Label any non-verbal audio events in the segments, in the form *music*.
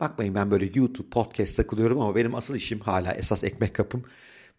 Bakmayın ben böyle YouTube, podcast takılıyorum ama benim asıl işim hala esas ekmek kapım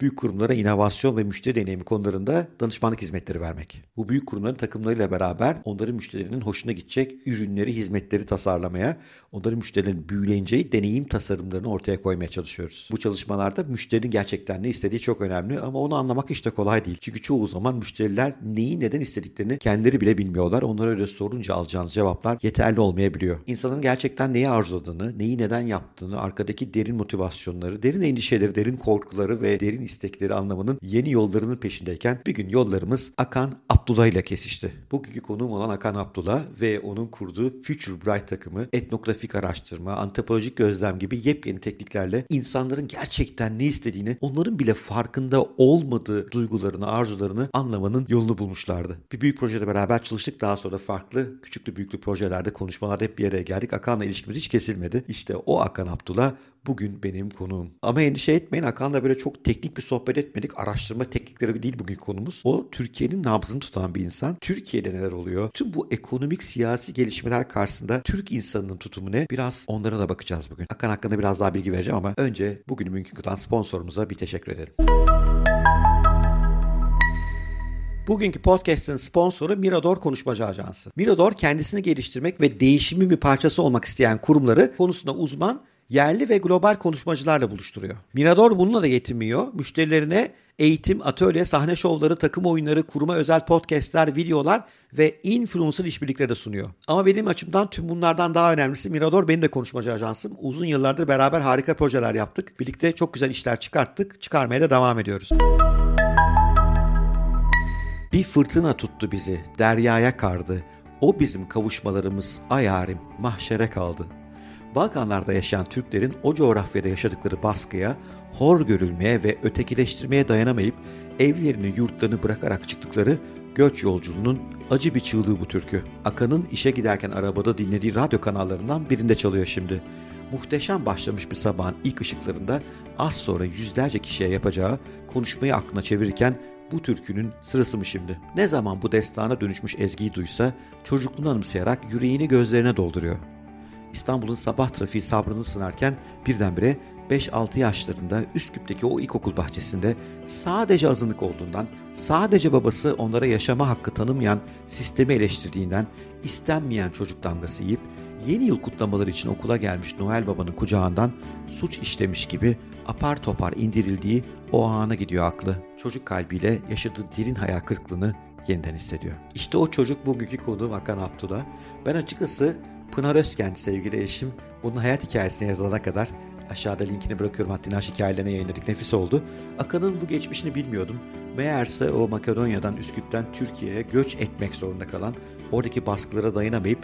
büyük kurumlara inovasyon ve müşteri deneyimi konularında danışmanlık hizmetleri vermek. Bu büyük kurumların takımlarıyla beraber onların müşterilerinin hoşuna gidecek ürünleri, hizmetleri tasarlamaya, onların müşterilerin büyüleneceği deneyim tasarımlarını ortaya koymaya çalışıyoruz. Bu çalışmalarda müşterinin gerçekten ne istediği çok önemli ama onu anlamak işte kolay değil. Çünkü çoğu zaman müşteriler neyi neden istediklerini kendileri bile bilmiyorlar. Onlara öyle sorunca alacağınız cevaplar yeterli olmayabiliyor. İnsanın gerçekten neyi arzuladığını, neyi neden yaptığını, arkadaki derin motivasyonları, derin endişeleri, derin korkuları ve derin istekleri anlamanın yeni yollarının peşindeyken bir gün yollarımız Akan Abdullah ile kesişti. Bugünkü konuğum olan Akan Abdullah ve onun kurduğu Future Bright takımı etnografik araştırma, antropolojik gözlem gibi yepyeni tekniklerle insanların gerçekten ne istediğini, onların bile farkında olmadığı duygularını, arzularını anlamanın yolunu bulmuşlardı. Bir büyük projede beraber çalıştık. Daha sonra farklı küçüklü büyüklü projelerde, konuşmalarda hep bir araya geldik. Akan'la ilişkimiz hiç kesilmedi. İşte o Akan Abdullah bugün benim konuğum. Ama endişe etmeyin Hakan'la böyle çok teknik bir sohbet etmedik. Araştırma teknikleri değil bugün konumuz. O Türkiye'nin nabzını tutan bir insan. Türkiye'de neler oluyor? Tüm bu ekonomik siyasi gelişmeler karşısında Türk insanının tutumu ne? Biraz onlara da bakacağız bugün. Hakan hakkında biraz daha bilgi vereceğim ama önce bugünü mümkün kılan sponsorumuza bir teşekkür edelim. Bugünkü podcast'ın sponsoru Mirador Konuşmacı Ajansı. Mirador kendisini geliştirmek ve değişimin bir parçası olmak isteyen kurumları konusunda uzman yerli ve global konuşmacılarla buluşturuyor. Mirador bununla da yetinmiyor. Müşterilerine eğitim, atölye, sahne şovları, takım oyunları, kuruma özel podcastler, videolar ve influencer işbirlikleri de sunuyor. Ama benim açımdan tüm bunlardan daha önemlisi Mirador benim de konuşmacı ajansım. Uzun yıllardır beraber harika projeler yaptık. Birlikte çok güzel işler çıkarttık. Çıkarmaya da devam ediyoruz. Bir fırtına tuttu bizi, deryaya kardı. O bizim kavuşmalarımız ayarim, mahşere kaldı. Balkanlarda yaşayan Türklerin o coğrafyada yaşadıkları baskıya, hor görülmeye ve ötekileştirmeye dayanamayıp evlerini, yurtlarını bırakarak çıktıkları göç yolculuğunun acı bir çığlığı bu türkü. Akan'ın işe giderken arabada dinlediği radyo kanallarından birinde çalıyor şimdi. Muhteşem başlamış bir sabahın ilk ışıklarında az sonra yüzlerce kişiye yapacağı konuşmayı aklına çevirirken bu türkünün sırası mı şimdi? Ne zaman bu destana dönüşmüş ezgiyi duysa çocukluğunu anımsayarak yüreğini gözlerine dolduruyor. İstanbul'un sabah trafiği sabrını sınarken birdenbire 5-6 yaşlarında Üsküp'teki o ilkokul bahçesinde sadece azınlık olduğundan, sadece babası onlara yaşama hakkı tanımayan sistemi eleştirdiğinden, istenmeyen çocuk damgası yiyip yeni yıl kutlamaları için okula gelmiş Noel Baba'nın kucağından suç işlemiş gibi apar topar indirildiği o ana gidiyor aklı. Çocuk kalbiyle yaşadığı derin hayal kırıklığını yeniden hissediyor. İşte o çocuk bugünkü konu Vakan Abdullah. Ben açıkçası Pınar Özkent sevgili eşim. Onun hayat hikayesine yazılana kadar aşağıda linkini bırakıyorum. Haddini aş hikayelerine yayınladık. Nefis oldu. Akan'ın bu geçmişini bilmiyordum. Meğerse o Makedonya'dan, Üsküp'ten Türkiye'ye göç etmek zorunda kalan, oradaki baskılara dayanamayıp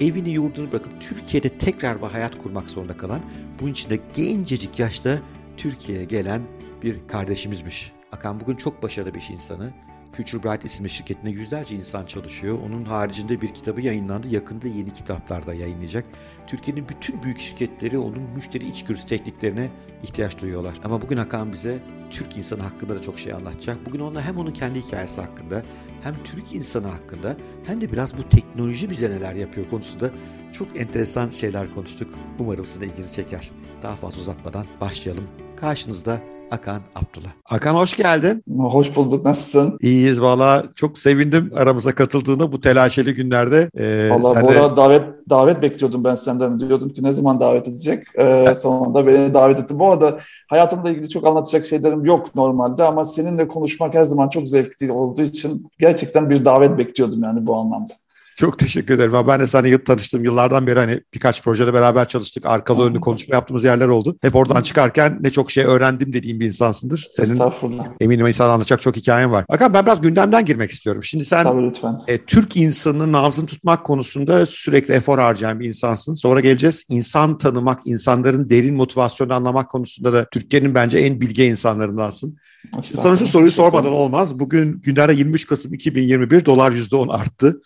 evini yurdunu bırakıp Türkiye'de tekrar bir hayat kurmak zorunda kalan, bunun için de gencecik yaşta Türkiye'ye gelen bir kardeşimizmiş. Akan bugün çok başarılı bir iş insanı. Future Bright isimli şirketinde yüzlerce insan çalışıyor. Onun haricinde bir kitabı yayınlandı. Yakında yeni kitaplarda yayınlayacak. Türkiye'nin bütün büyük şirketleri onun müşteri içgörüsü tekniklerine ihtiyaç duyuyorlar. Ama bugün Hakan bize Türk insanı hakkında da çok şey anlatacak. Bugün onunla hem onun kendi hikayesi hakkında hem Türk insanı hakkında hem de biraz bu teknoloji bize neler yapıyor konusunda çok enteresan şeyler konuştuk. Umarım size ilginizi çeker. Daha fazla uzatmadan başlayalım. Karşınızda Akan Abdullah. Akan hoş geldin. Hoş bulduk. Nasılsın? İyiyiz valla. Çok sevindim aramıza katıldığına bu telaşeli günlerde. Ee, valla bu arada davet, davet bekliyordum ben senden. Diyordum ki ne zaman davet edecek. Ee, *laughs* sonunda beni davet ettin. Bu arada hayatımla ilgili çok anlatacak şeylerim yok normalde ama seninle konuşmak her zaman çok zevkli olduğu için gerçekten bir davet bekliyordum yani bu anlamda. Çok teşekkür ederim. Ben de seninle tanıştım. Yıllardan beri hani birkaç projede beraber çalıştık. Arkalı önlü konuşma yaptığımız yerler oldu. Hep oradan çıkarken ne çok şey öğrendim dediğim bir insansındır. Senin Estağfurullah. eminim insan anlatacak çok hikayen var. Hakan ben biraz gündemden girmek istiyorum. Şimdi sen Tabii lütfen. E, Türk insanının nabzını tutmak konusunda sürekli efor harcayan bir insansın. Sonra geleceğiz. İnsan tanımak, insanların derin motivasyonu anlamak konusunda da Türkiye'nin bence en bilge insanlarındansın. Sana şu soruyu sormadan olmaz. Bugün günlerde 23 Kasım 2021 dolar %10 arttı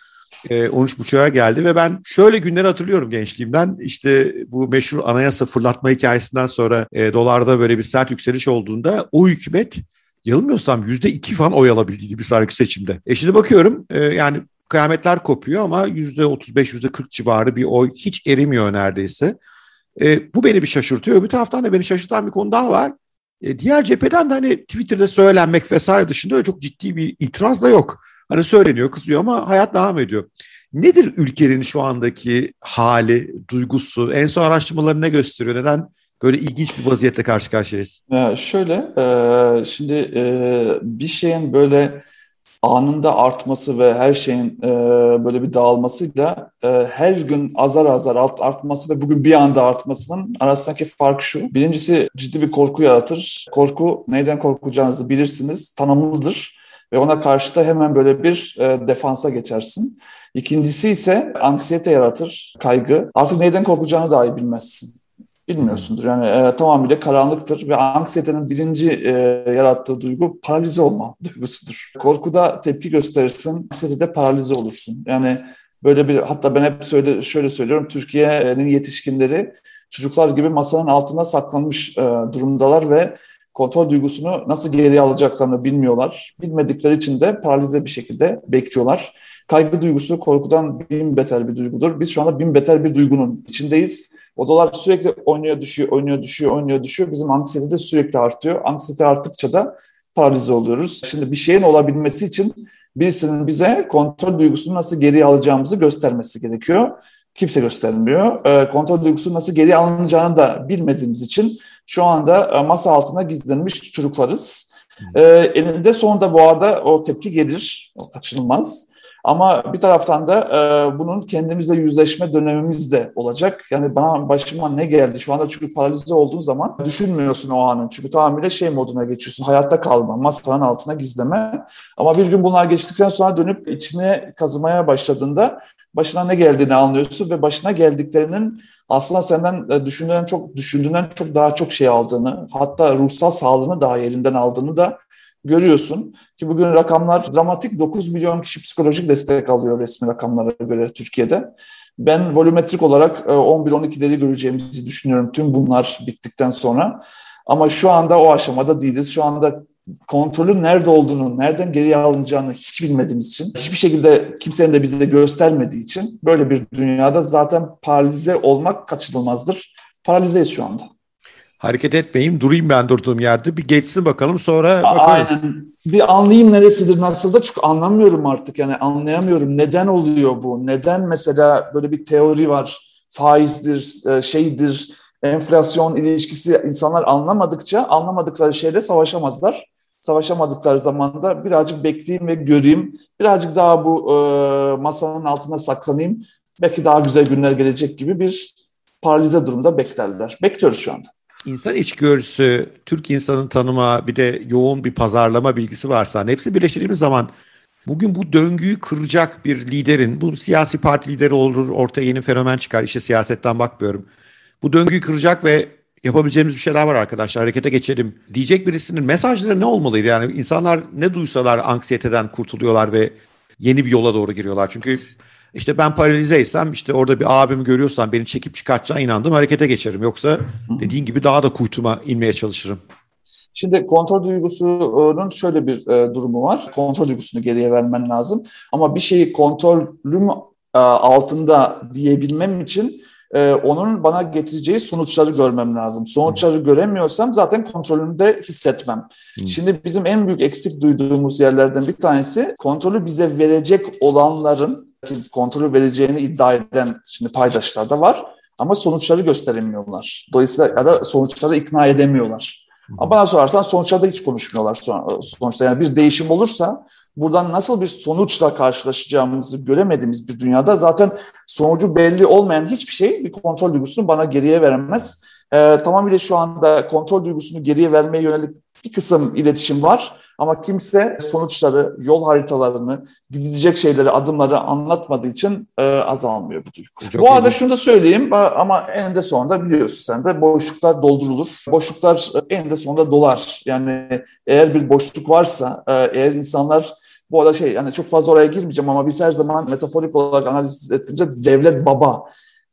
e, 13.5'a geldi ve ben şöyle günleri hatırlıyorum gençliğimden. İşte bu meşhur anayasa fırlatma hikayesinden sonra e, dolarda böyle bir sert yükseliş olduğunda o hükümet yanılmıyorsam yüzde iki falan oy alabildiği bir sonraki seçimde. E şimdi bakıyorum e, yani kıyametler kopuyor ama yüzde otuz beş, yüzde kırk civarı bir oy hiç erimiyor neredeyse. E, bu beni bir şaşırtıyor. Öbür taraftan da beni şaşırtan bir konu daha var. E, diğer cepheden de hani Twitter'da söylenmek vesaire dışında çok ciddi bir itiraz da yok. Hani söyleniyor, kızıyor ama hayat devam ediyor. Nedir ülkenin şu andaki hali, duygusu? En son araştırmaları ne gösteriyor? Neden böyle ilginç bir vaziyette karşı karşıyayız? Ya şöyle, e, şimdi e, bir şeyin böyle anında artması ve her şeyin e, böyle bir dağılmasıyla e, her gün azar azar alt, artması ve bugün bir anda artmasının arasındaki fark şu. Birincisi ciddi bir korku yaratır. Korku neyden korkacağınızı bilirsiniz, tanımlıdır ve ona karşı da hemen böyle bir e, defansa geçersin. İkincisi ise anksiyete yaratır, kaygı. Artık neyden korkacağını dahi bilmezsin bilmiyorsundur. Yani e, tamamıyla karanlıktır ve anksiyetenin birinci e, yarattığı duygu paralize olma *laughs* duygusudur. Korkuda tepki gösterirsin, anksiyetede paralize olursun. Yani böyle bir hatta ben hep söyle, şöyle söylüyorum Türkiye'nin yetişkinleri çocuklar gibi masanın altında saklanmış e, durumdalar ve kontrol duygusunu nasıl geri alacaklarını bilmiyorlar. Bilmedikleri için de paralize bir şekilde bekliyorlar. Kaygı duygusu korkudan bin beter bir duygudur. Biz şu anda bin beter bir duygunun içindeyiz Odalar sürekli oynuyor düşüyor, oynuyor düşüyor, oynuyor düşüyor. Bizim anksiyete de sürekli artıyor. Anksiyete arttıkça da paralize oluyoruz. Şimdi bir şeyin olabilmesi için birisinin bize kontrol duygusunu nasıl geri alacağımızı göstermesi gerekiyor. Kimse göstermiyor. E, kontrol duygusu nasıl geri alınacağını da bilmediğimiz için şu anda e, masa altına gizlenmiş çocuklarız. E, eninde sonunda bu arada o tepki gelir, o kaçınılmaz. Ama bir taraftan da e, bunun kendimizle yüzleşme dönemimiz de olacak. Yani bana başıma ne geldi? Şu anda çünkü paralize olduğun zaman düşünmüyorsun o anın. Çünkü tamamıyla şey moduna geçiyorsun. Hayatta kalma, masanın altına gizleme. Ama bir gün bunlar geçtikten sonra dönüp içine kazımaya başladığında başına ne geldiğini anlıyorsun ve başına geldiklerinin aslında senden e, düşündüğünden çok düşündüğünden çok daha çok şey aldığını, hatta ruhsal sağlığını daha elinden aldığını da görüyorsun ki bugün rakamlar dramatik 9 milyon kişi psikolojik destek alıyor resmi rakamlara göre Türkiye'de. Ben volümetrik olarak 11-12'leri e, göreceğimizi düşünüyorum tüm bunlar bittikten sonra. Ama şu anda o aşamada değiliz. Şu anda kontrolün nerede olduğunu, nereden geriye alınacağını hiç bilmediğimiz için, hiçbir şekilde kimsenin de bize göstermediği için böyle bir dünyada zaten paralize olmak kaçınılmazdır. Paralizeyiz şu anda hareket etmeyeyim durayım ben durduğum yerde bir geçsin bakalım sonra bakarız. Aynen. Bir anlayayım neresidir nasıl da çünkü anlamıyorum artık yani anlayamıyorum neden oluyor bu neden mesela böyle bir teori var faizdir e, şeydir enflasyon ilişkisi insanlar anlamadıkça anlamadıkları şeyle savaşamazlar. Savaşamadıkları zaman da birazcık bekleyeyim ve göreyim. Birazcık daha bu e, masanın altına saklanayım. Belki daha güzel günler gelecek gibi bir paralize durumda beklerler. Bekliyoruz şu anda. İnsan içgörüsü, Türk insanın tanıma, bir de yoğun bir pazarlama bilgisi varsa hepsi birleştirdiğimiz zaman bugün bu döngüyü kıracak bir liderin, bu siyasi parti lideri olur, ortaya yeni fenomen çıkar, işte siyasetten bakmıyorum. Bu döngüyü kıracak ve yapabileceğimiz bir şeyler var arkadaşlar, harekete geçelim diyecek birisinin mesajları ne olmalıydı? Yani insanlar ne duysalar anksiyeteden kurtuluyorlar ve yeni bir yola doğru giriyorlar. Çünkü işte ben paralizeysem işte orada bir abimi görüyorsam beni çekip çıkartacağına inandım harekete geçerim. Yoksa dediğin gibi daha da kuytuma inmeye çalışırım. Şimdi kontrol duygusunun şöyle bir e, durumu var. Kontrol duygusunu geriye vermen lazım. Ama bir şeyi kontrolüm e, altında diyebilmem için e, onun bana getireceği sonuçları görmem lazım. Sonuçları göremiyorsam zaten kontrolünü de hissetmem. Hmm. Şimdi bizim en büyük eksik duyduğumuz yerlerden bir tanesi kontrolü bize verecek olanların kontrolü vereceğini iddia eden şimdi paydaşlar da var ama sonuçları gösteremiyorlar. Dolayısıyla ya da sonuçları ikna edemiyorlar. Ama bana sorarsan sonuçlarda hiç konuşmuyorlar sonuçta. Yani bir değişim olursa buradan nasıl bir sonuçla karşılaşacağımızı göremediğimiz bir dünyada zaten sonucu belli olmayan hiçbir şey bir kontrol duygusunu bana geriye veremez. Ee, tamamıyla şu anda kontrol duygusunu geriye vermeye yönelik bir kısım iletişim var. Ama kimse sonuçları, yol haritalarını, gidecek şeyleri, adımları anlatmadığı için e, azalmıyor bu duygu. Çok bu arada şunu da söyleyeyim ama eninde sonunda biliyorsun sen de boşluklar doldurulur. Boşluklar eninde sonunda dolar. Yani eğer bir boşluk varsa, e, eğer insanlar bu arada şey yani çok fazla oraya girmeyeceğim ama biz her zaman metaforik olarak analiz ettiğimizde devlet baba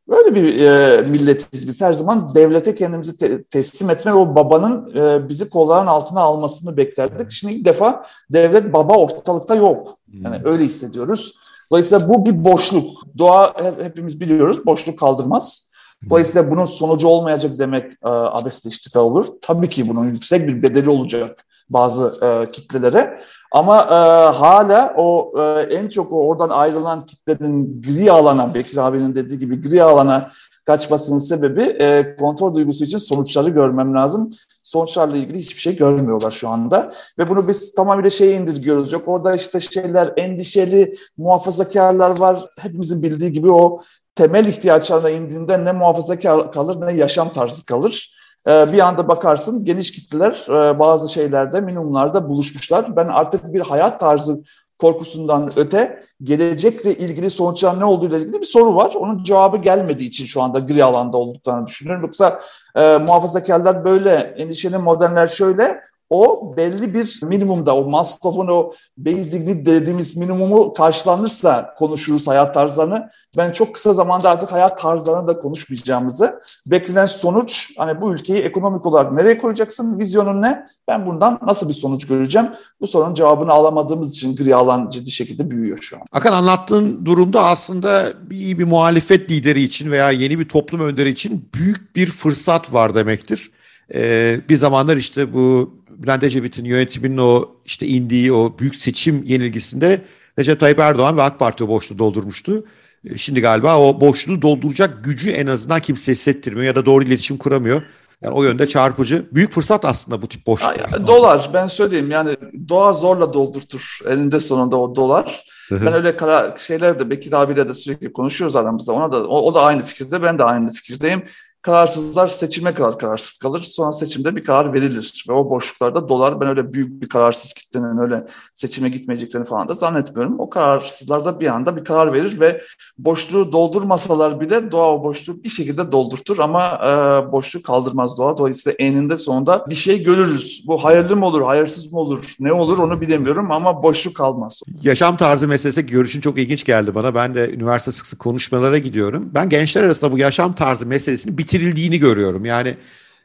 Böyle bir e, milletiz biz. Her zaman devlete kendimizi te- teslim etme ve o babanın e, bizi kolların altına almasını beklerdik. Şimdi ilk defa devlet baba ortalıkta yok. Yani hmm. öyle hissediyoruz. Dolayısıyla bu bir boşluk. Doğa hep, hepimiz biliyoruz boşluk kaldırmaz. Dolayısıyla bunun sonucu olmayacak demek e, abesle olur. Tabii ki bunun yüksek bir bedeli olacak bazı e, kitlelere. Ama e, hala o e, en çok o oradan ayrılan kitlenin gri alana, Bekir abinin dediği gibi gri alana kaçmasının sebebi e, kontrol duygusu için sonuçları görmem lazım. Sonuçlarla ilgili hiçbir şey görmüyorlar şu anda. Ve bunu biz tamamıyla şeye indirgiyoruz. Yok orada işte şeyler endişeli, muhafazakarlar var. Hepimizin bildiği gibi o temel ihtiyaçlarına indiğinde ne muhafazakar kalır ne yaşam tarzı kalır. Ee, bir anda bakarsın geniş kitleler e, bazı şeylerde minimumlarda buluşmuşlar. Ben artık bir hayat tarzı korkusundan öte gelecekle ilgili sonuçlar ne olduğu ile ilgili bir soru var. Onun cevabı gelmediği için şu anda gri alanda olduklarını düşünüyorum. Yoksa e, muhafazakarlar böyle, endişeli modernler şöyle, o belli bir minimumda o Maslow'un o basic dediğimiz minimumu karşılanırsa konuşuruz hayat tarzlarını. Ben çok kısa zamanda artık hayat tarzlarını da konuşmayacağımızı beklenen sonuç hani bu ülkeyi ekonomik olarak nereye koyacaksın? Vizyonun ne? Ben bundan nasıl bir sonuç göreceğim? Bu sorunun cevabını alamadığımız için gri alan ciddi şekilde büyüyor şu an. Akan anlattığın durumda aslında iyi bir muhalefet lideri için veya yeni bir toplum önderi için büyük bir fırsat var demektir. Ee, bir zamanlar işte bu Bülent Ecevit'in yönetiminin o işte indiği o büyük seçim yenilgisinde Recep Tayyip Erdoğan ve AK Parti boşluğu doldurmuştu. E, şimdi galiba o boşluğu dolduracak gücü en azından kimse hissettirmiyor ya da doğru iletişim kuramıyor. Yani o yönde çarpıcı. Büyük fırsat aslında bu tip boşluklar. dolar ben söyleyeyim yani doğa zorla doldurtur elinde sonunda o dolar. ben öyle karar, şeyler de Bekir abiyle de sürekli konuşuyoruz aramızda. Ona da o, o da aynı fikirde ben de aynı fikirdeyim. Kararsızlar seçime kadar kararsız kalır. Sonra seçimde bir karar verilir. Ve o boşluklarda dolar ben öyle büyük bir kararsız kitlenin öyle seçime gitmeyeceklerini falan da zannetmiyorum. O kararsızlar da bir anda bir karar verir ve boşluğu doldurmasalar bile doğa o boşluğu bir şekilde doldurtur ama e, boşluğu kaldırmaz doğa. Dolayısıyla eninde sonunda bir şey görürüz. Bu hayırlı mı olur, hayırsız mı olur, ne olur onu bilemiyorum ama boşluk kalmaz. Yaşam tarzı meselesi görüşün çok ilginç geldi bana. Ben de üniversite sık sık konuşmalara gidiyorum. Ben gençler arasında bu yaşam tarzı meselesini bir bitirildiğini görüyorum. Yani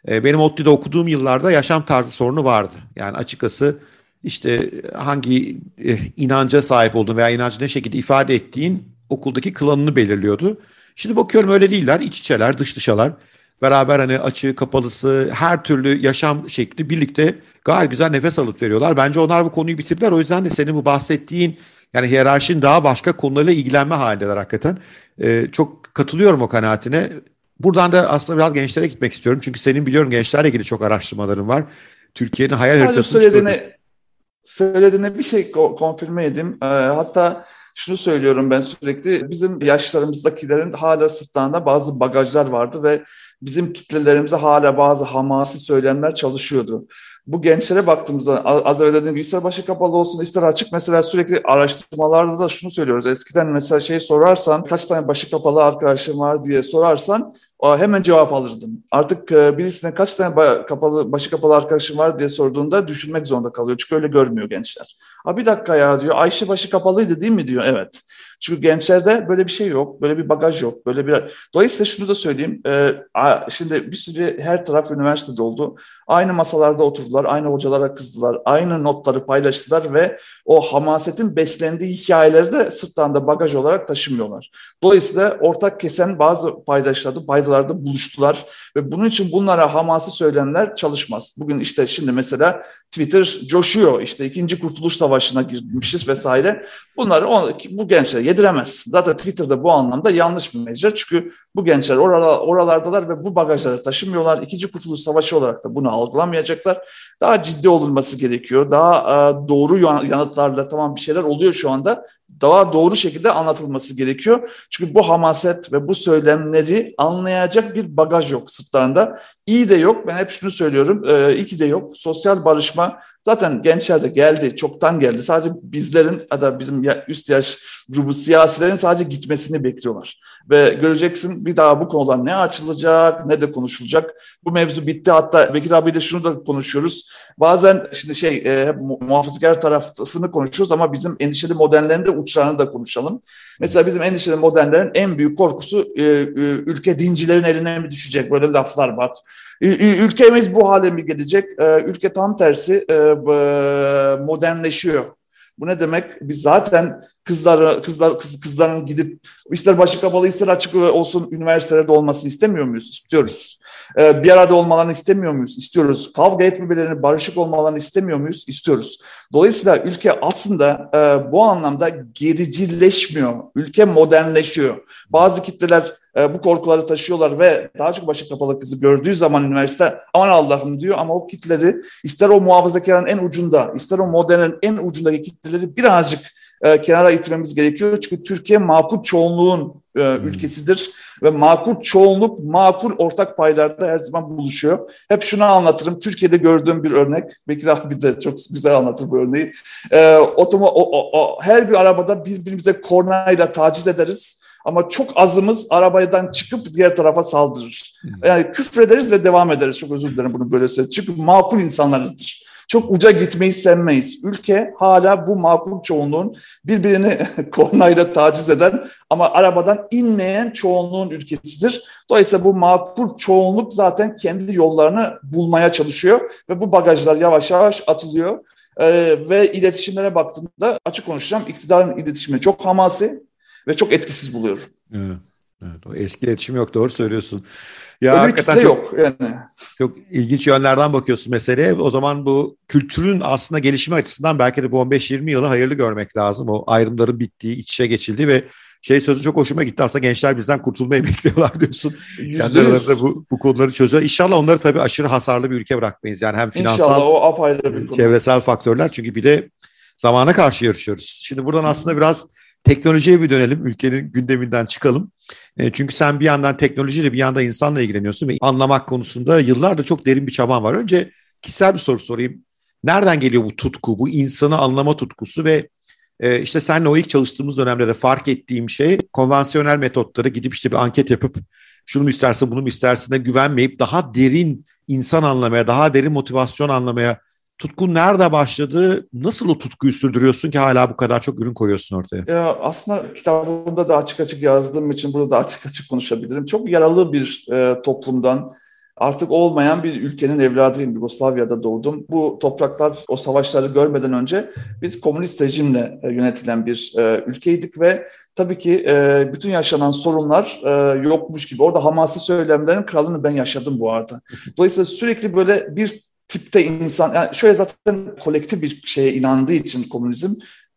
e, benim ODTÜ'de okuduğum yıllarda yaşam tarzı sorunu vardı. Yani açıkçası işte hangi e, inanca sahip olduğun veya inancı ne şekilde ifade ettiğin okuldaki klanını belirliyordu. Şimdi bakıyorum öyle değiller. İç içeler, dış dışalar. Beraber hani açığı, kapalısı, her türlü yaşam şekli birlikte gayet güzel nefes alıp veriyorlar. Bence onlar bu konuyu bitirdiler. O yüzden de senin bu bahsettiğin yani hiyerarşinin daha başka konularla ilgilenme halindeler hakikaten. Ee, çok katılıyorum o kanaatine. Buradan da aslında biraz gençlere gitmek istiyorum. Çünkü senin biliyorum gençlerle ilgili çok araştırmaların var. Türkiye'nin hayal haritasını söylediğine, söylediğine bir şey konfirme edeyim. Ee, hatta şunu söylüyorum ben sürekli bizim yaşlarımızdakilerin hala sırtlarında bazı bagajlar vardı ve bizim kitlelerimize hala bazı hamasi söylemler çalışıyordu. Bu gençlere baktığımızda az evvel dediğim gibi ister başı kapalı olsun ister açık mesela sürekli araştırmalarda da şunu söylüyoruz. Eskiden mesela şey sorarsan kaç tane başı kapalı arkadaşım var diye sorarsan hemen cevap alırdım. Artık e, birisine kaç tane kapalı, başı kapalı arkadaşım var diye sorduğunda düşünmek zorunda kalıyor. Çünkü öyle görmüyor gençler. Ha bir dakika ya diyor Ayşe başı kapalıydı değil mi diyor. Evet. Çünkü gençlerde böyle bir şey yok, böyle bir bagaj yok, böyle bir... Dolayısıyla şunu da söyleyeyim, e, şimdi bir sürü her taraf üniversitede oldu. Aynı masalarda oturdular, aynı hocalara kızdılar, aynı notları paylaştılar ve o hamasetin beslendiği hikayeleri de sırtlarında bagaj olarak taşımıyorlar. Dolayısıyla ortak kesen bazı paydaşlarda, paydalarda buluştular ve bunun için bunlara hamasi söylemler çalışmaz. Bugün işte şimdi mesela Twitter coşuyor, işte ikinci Kurtuluş Savaşı'na girmişiz vesaire. Bunları bu gençler yediremez. Zaten Twitter'da bu anlamda yanlış bir mecra çünkü bu gençler oralardalar ve bu bagajları taşımıyorlar. İkinci Kurtuluş Savaşı olarak da bunu algılamayacaklar. Daha ciddi olunması gerekiyor. Daha e, doğru yanıtlarla tamam bir şeyler oluyor şu anda. Daha doğru şekilde anlatılması gerekiyor. Çünkü bu hamaset ve bu söylemleri anlayacak bir bagaj yok sırtlarında. İyi de yok. Ben hep şunu söylüyorum. E, iki de yok. Sosyal barışma Zaten gençler de geldi, çoktan geldi. Sadece bizlerin ya da bizim üst yaş grubu siyasilerin sadece gitmesini bekliyorlar. Ve göreceksin bir daha bu konular ne açılacak ne de konuşulacak. Bu mevzu bitti. Hatta Bekir abiyle şunu da konuşuyoruz. Bazen şimdi şey e, muhafazakar tarafını konuşuyoruz ama bizim endişeli modernlerin de uçlarını da konuşalım. Mesela bizim endişeli modernlerin en büyük korkusu e, e, ülke dincilerin eline mi düşecek? Böyle laflar var. Ülkemiz bu hale mi gelecek? E, ülke tam tersi e, modernleşiyor. Bu ne demek? Biz zaten kızları, kızlar, kız, kızların gidip ister başı kapalı ister açık olsun üniversitelerde olmasını istemiyor muyuz? İstiyoruz. Ee, bir arada olmalarını istemiyor muyuz? İstiyoruz. Kavga etmemelerini, barışık olmalarını istemiyor muyuz? İstiyoruz. Dolayısıyla ülke aslında e, bu anlamda gericileşmiyor. Ülke modernleşiyor. Bazı kitleler e, bu korkuları taşıyorlar ve daha çok başı kapalı kızı gördüğü zaman üniversite aman Allah'ım diyor ama o kitleri ister o muhafazakarın en ucunda ister o modernin en ucundaki kitleleri birazcık e, kenara itmemiz gerekiyor. Çünkü Türkiye makul çoğunluğun e, hmm. ülkesidir ve makul çoğunluk makul ortak paylarda her zaman buluşuyor. Hep şunu anlatırım. Türkiye'de gördüğüm bir örnek. Bekir abi de çok güzel anlatır bu örneği. E, otomo, o, o, o, her bir arabada birbirimize kornayla taciz ederiz. Ama çok azımız arabadan çıkıp diğer tarafa saldırır. Hmm. Yani küfrederiz ve devam ederiz. Çok özür dilerim bunu böyle söyleyeyim. Çünkü makul insanlarızdır. Çok uca gitmeyi sevmeyiz. Ülke hala bu makul çoğunluğun birbirini *laughs* kornayla taciz eden ama arabadan inmeyen çoğunluğun ülkesidir. Dolayısıyla bu makul çoğunluk zaten kendi yollarını bulmaya çalışıyor ve bu bagajlar yavaş yavaş atılıyor. Ee, ve iletişimlere baktığımda açık konuşacağım iktidarın iletişimi çok hamasi ve çok etkisiz buluyorum. Evet. Evet, o eski iletişim yok doğru söylüyorsun. Ya Öbür çok, yok yani. Çok ilginç yönlerden bakıyorsun meseleye. O zaman bu kültürün aslında gelişimi açısından belki de bu 15-20 yılı hayırlı görmek lazım. O ayrımların bittiği, iç içe geçildiği ve şey sözü çok hoşuma gitti. Aslında gençler bizden kurtulmayı *laughs* bekliyorlar diyorsun. Kendi aralarında bu, bu konuları çözüyor. İnşallah onları tabii aşırı hasarlı bir ülke bırakmayız. Yani hem finansal, İnşallah, o apayrı bir konu. çevresel faktörler. Çünkü bir de zamana karşı yarışıyoruz. Şimdi buradan aslında biraz teknolojiye bir dönelim. Ülkenin gündeminden çıkalım. E, çünkü sen bir yandan teknolojiyle bir yandan insanla ilgileniyorsun ve anlamak konusunda yıllardır çok derin bir çaban var. Önce kişisel bir soru sorayım. Nereden geliyor bu tutku, bu insanı anlama tutkusu ve e, işte seninle o ilk çalıştığımız dönemlerde fark ettiğim şey konvansiyonel metotları gidip işte bir anket yapıp şunu mu istersin bunu mu istersin de güvenmeyip daha derin insan anlamaya, daha derin motivasyon anlamaya tutkun nerede başladı? Nasıl o tutkuyu sürdürüyorsun ki hala bu kadar çok ürün koyuyorsun ortaya? Ya aslında kitabımda da açık açık yazdığım için burada da açık açık konuşabilirim. Çok yaralı bir e, toplumdan, artık olmayan bir ülkenin evladıyım. Yugoslavya'da doğdum. Bu topraklar o savaşları görmeden önce biz komünist rejimle e, yönetilen bir e, ülkeydik ve tabii ki e, bütün yaşanan sorunlar e, yokmuş gibi. Orada Hamas'ı söylemlerin kralını ben yaşadım bu arada. Dolayısıyla sürekli böyle bir tipte insan, yani şöyle zaten kolektif bir şeye inandığı için komünizm,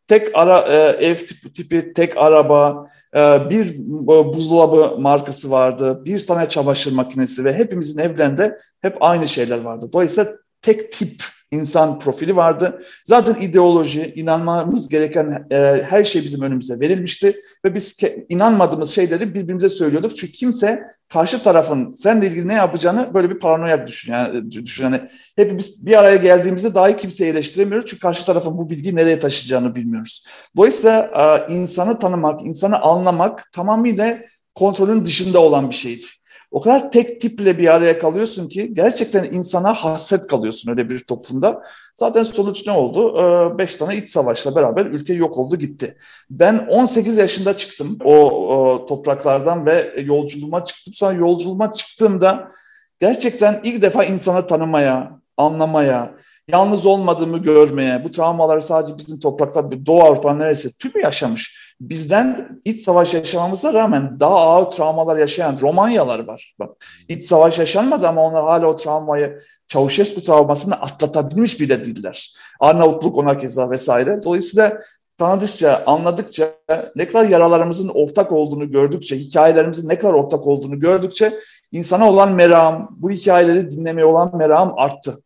tek ara e, ev tipi, tipi, tek araba, e, bir buzdolabı markası vardı, bir tane çamaşır makinesi ve hepimizin evlerinde hep aynı şeyler vardı. Dolayısıyla tek tip insan profili vardı. Zaten ideoloji, inanmamız gereken e, her şey bizim önümüze verilmişti ve biz inanmadığımız şeyleri birbirimize söylüyorduk. Çünkü kimse karşı tarafın seninle ilgili ne yapacağını böyle bir paranoyak düşün. Yani, düşün. Yani hepimiz bir araya geldiğimizde dahi kimseyi eleştiremiyoruz. Çünkü karşı tarafın bu bilgiyi nereye taşıyacağını bilmiyoruz. Dolayısıyla e, insanı tanımak, insanı anlamak tamamıyla kontrolün dışında olan bir şeydi o kadar tek tiple bir araya kalıyorsun ki gerçekten insana hasret kalıyorsun öyle bir toplumda. Zaten sonuç ne oldu? Ee, beş tane iç savaşla beraber ülke yok oldu gitti. Ben 18 yaşında çıktım o, o topraklardan ve yolculuğuma çıktım. Sonra yolculuğuma çıktığımda gerçekten ilk defa insanı tanımaya, anlamaya, yalnız olmadığımı görmeye, bu travmaları sadece bizim toprakta, Doğu Avrupa neresi tümü yaşamış. Bizden iç savaş yaşamamıza rağmen daha ağır travmalar yaşayan Romanyalar var. Bak, iç savaş yaşanmadı ama onlar hala o travmayı, Çavuşescu travmasını atlatabilmiş bile değiller. Arnavutluk ona keza vesaire. Dolayısıyla tanıdıkça, anladıkça, ne kadar yaralarımızın ortak olduğunu gördükçe, hikayelerimizin ne kadar ortak olduğunu gördükçe insana olan meram, bu hikayeleri dinlemeye olan meram arttı.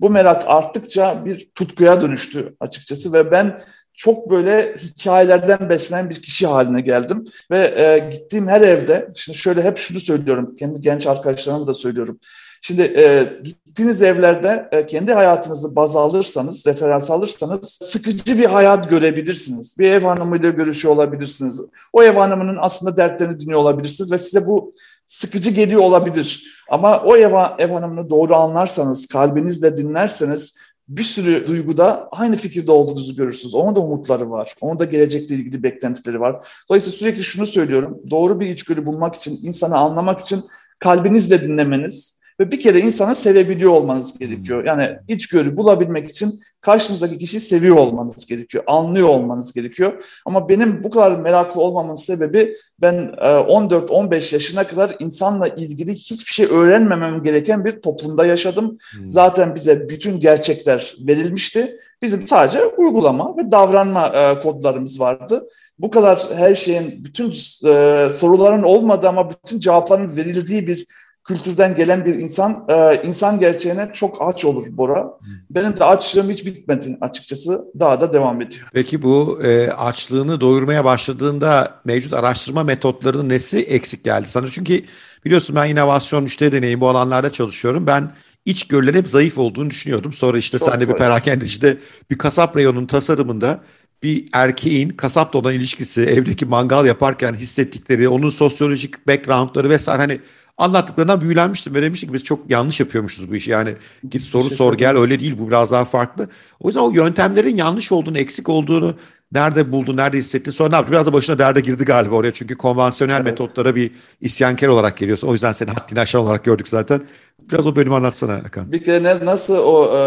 Bu merak arttıkça bir tutkuya dönüştü açıkçası ve ben çok böyle hikayelerden beslenen bir kişi haline geldim. Ve e, gittiğim her evde, şimdi şöyle hep şunu söylüyorum, kendi genç arkadaşlarıma da söylüyorum. Şimdi e, gittiğiniz evlerde e, kendi hayatınızı baz alırsanız, referans alırsanız sıkıcı bir hayat görebilirsiniz. Bir ev hanımıyla görüşüyor olabilirsiniz. O ev hanımının aslında dertlerini dinliyor olabilirsiniz ve size bu sıkıcı geliyor olabilir. Ama o ev, ev hanımını doğru anlarsanız, kalbinizle dinlerseniz bir sürü duyguda aynı fikirde olduğunuzu görürsünüz. Onun da umutları var. Onun da gelecekle ilgili beklentileri var. Dolayısıyla sürekli şunu söylüyorum. Doğru bir içgörü bulmak için, insanı anlamak için kalbinizle dinlemeniz Ve bir kere insanı sevebiliyor olmanız gerekiyor. Yani içgörü bulabilmek için karşınızdaki kişiyi seviyor olmanız gerekiyor. Anlıyor olmanız gerekiyor. Ama benim bu kadar meraklı olmamın sebebi ben 14-15 e, yaşına kadar insanla ilgili hiçbir şey öğrenmemem gereken bir toplumda yaşadım. Hmm. Zaten bize bütün gerçekler verilmişti. Bizim sadece uygulama ve davranma e, kodlarımız vardı. Bu kadar her şeyin, bütün e, soruların olmadığı ama bütün cevapların verildiği bir kültürden gelen bir insan e, insan gerçeğine çok aç olur Bora. Benim de açlığım hiç bitmedi açıkçası. Daha da devam ediyor. Peki bu e, açlığını doyurmaya başladığında mevcut araştırma metotlarının nesi eksik geldi sana? Çünkü biliyorsun ben inovasyon müşteri deneyim bu alanlarda çalışıyorum. Ben içgörülerin hep zayıf olduğunu düşünüyordum. Sonra işte çok sen de bir perakendecide bir kasap reyonunun tasarımında bir erkeğin kasapla olan ilişkisi, evdeki mangal yaparken hissettikleri, onun sosyolojik backgroundları vesaire hani anlattıklarından büyülenmiştim ve demiştim ki biz çok yanlış yapıyormuşuz bu işi. Yani git soru sor gel öyle değil bu biraz daha farklı. O yüzden o yöntemlerin yanlış olduğunu, eksik olduğunu nerede buldu, nerede hissetti sonra ne yaptı? Biraz da başına derde girdi galiba oraya. Çünkü konvansiyonel evet. metotlara bir isyankar olarak geliyorsun. O yüzden seni haddini aşan olarak gördük zaten. Biraz o bölümü anlatsana Hakan. Bir kere ne, nasıl o e,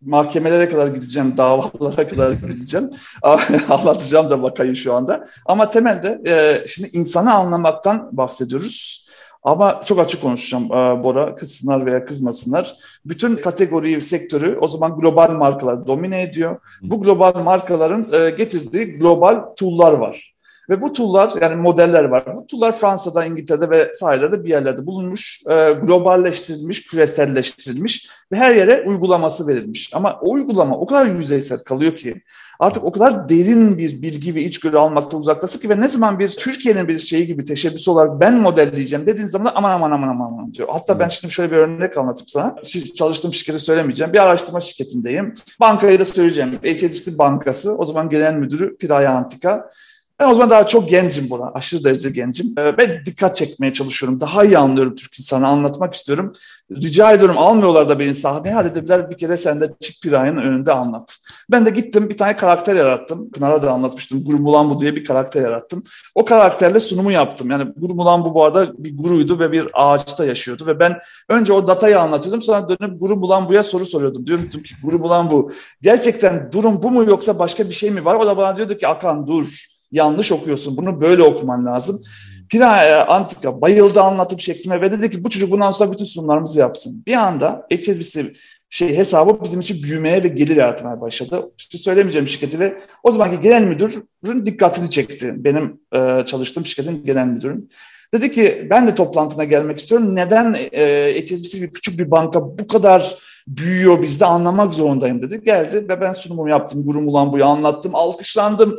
mahkemelere kadar gideceğim, davalara kadar gideceğim. *laughs* Anlatacağım da vakayı şu anda. Ama temelde e, şimdi insanı anlamaktan bahsediyoruz. Ama çok açık konuşacağım e, Bora, kızsınlar veya kızmasınlar. Bütün kategoriyi, sektörü o zaman global markalar domine ediyor. Bu global markaların e, getirdiği global tool'lar var. Ve bu tool'lar yani modeller var. Bu tool'lar Fransa'da, İngiltere'de ve sahilerde bir yerlerde bulunmuş, e, globalleştirilmiş, küreselleştirilmiş ve her yere uygulaması verilmiş. Ama o uygulama o kadar yüzeysel kalıyor ki artık o kadar derin bir bilgi ve içgörü almakta uzaktasın ki ve ne zaman bir Türkiye'nin bir şeyi gibi teşebbüs olarak ben modelleyeceğim dediğin zaman aman aman aman aman aman diyor. Hatta ben şimdi şöyle bir örnek anlatayım sana. Çalıştığım şirketi söylemeyeceğim. Bir araştırma şirketindeyim. Bankayı da söyleyeceğim. HSBC Bankası o zaman genel müdürü Piraya Antika. Ben o zaman daha çok gencim buna. Aşırı derece gencim. Ee, ve dikkat çekmeye çalışıyorum. Daha iyi anlıyorum Türk insanı. Anlatmak istiyorum. Rica ediyorum almıyorlar da beni sahneye. Hadi dediler bir kere sen de çık Piray'ın önünde anlat. Ben de gittim bir tane karakter yarattım. Pınar'a da anlatmıştım. Guru bu diye bir karakter yarattım. O karakterle sunumu yaptım. Yani Guru bu bu arada bir guruydu ve bir ağaçta yaşıyordu. Ve ben önce o datayı anlatıyordum. Sonra dönüp Guru buya soru soruyordum. Diyordum ki Guru bu. Gerçekten durum bu mu yoksa başka bir şey mi var? O da bana diyordu ki Akan dur yanlış okuyorsun. Bunu böyle okuman lazım. Pira Antika bayıldı anlatım şeklime ve dedi ki bu çocuk bundan sonra bütün sunumlarımızı yapsın. Bir anda HSBC şey hesabı bizim için büyümeye ve gelir yaratmaya başladı. İşte söylemeyeceğim şirketi ve o zamanki genel müdürün dikkatini çekti. Benim e, çalıştığım şirketin genel müdürün. Dedi ki ben de toplantına gelmek istiyorum. Neden e, HSBC gibi küçük bir banka bu kadar büyüyor bizde anlamak zorundayım dedi. Geldi ve ben sunumumu yaptım. Gurum ulan buyu anlattım. Alkışlandım.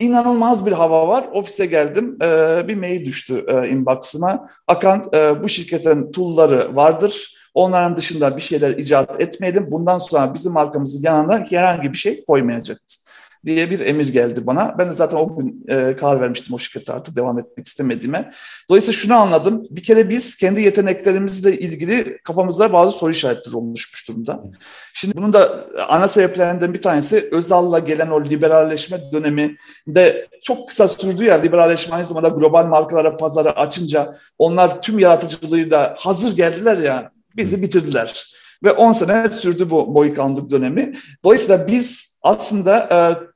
İnanılmaz bir hava var. Ofise geldim. E, bir mail düştü e, inbox'ıma. Akan e, bu şirketin tool'ları vardır. Onların dışında bir şeyler icat etmeyelim. Bundan sonra bizim markamızın yanına herhangi bir şey koymayacağız diye bir emir geldi bana. Ben de zaten o gün e, karar vermiştim o şirkette artık devam etmek istemediğime. Dolayısıyla şunu anladım. Bir kere biz kendi yeteneklerimizle ilgili kafamızda bazı soru işaretleri oluşmuş durumda. Şimdi bunun da ana sebeplerinden bir tanesi Özal'la gelen o liberalleşme döneminde çok kısa sürdü ya liberalleşme aynı zamanda global markalara pazarı açınca onlar tüm yaratıcılığı da hazır geldiler ya bizi bitirdiler. Ve 10 sene sürdü bu boykanlık dönemi. Dolayısıyla biz aslında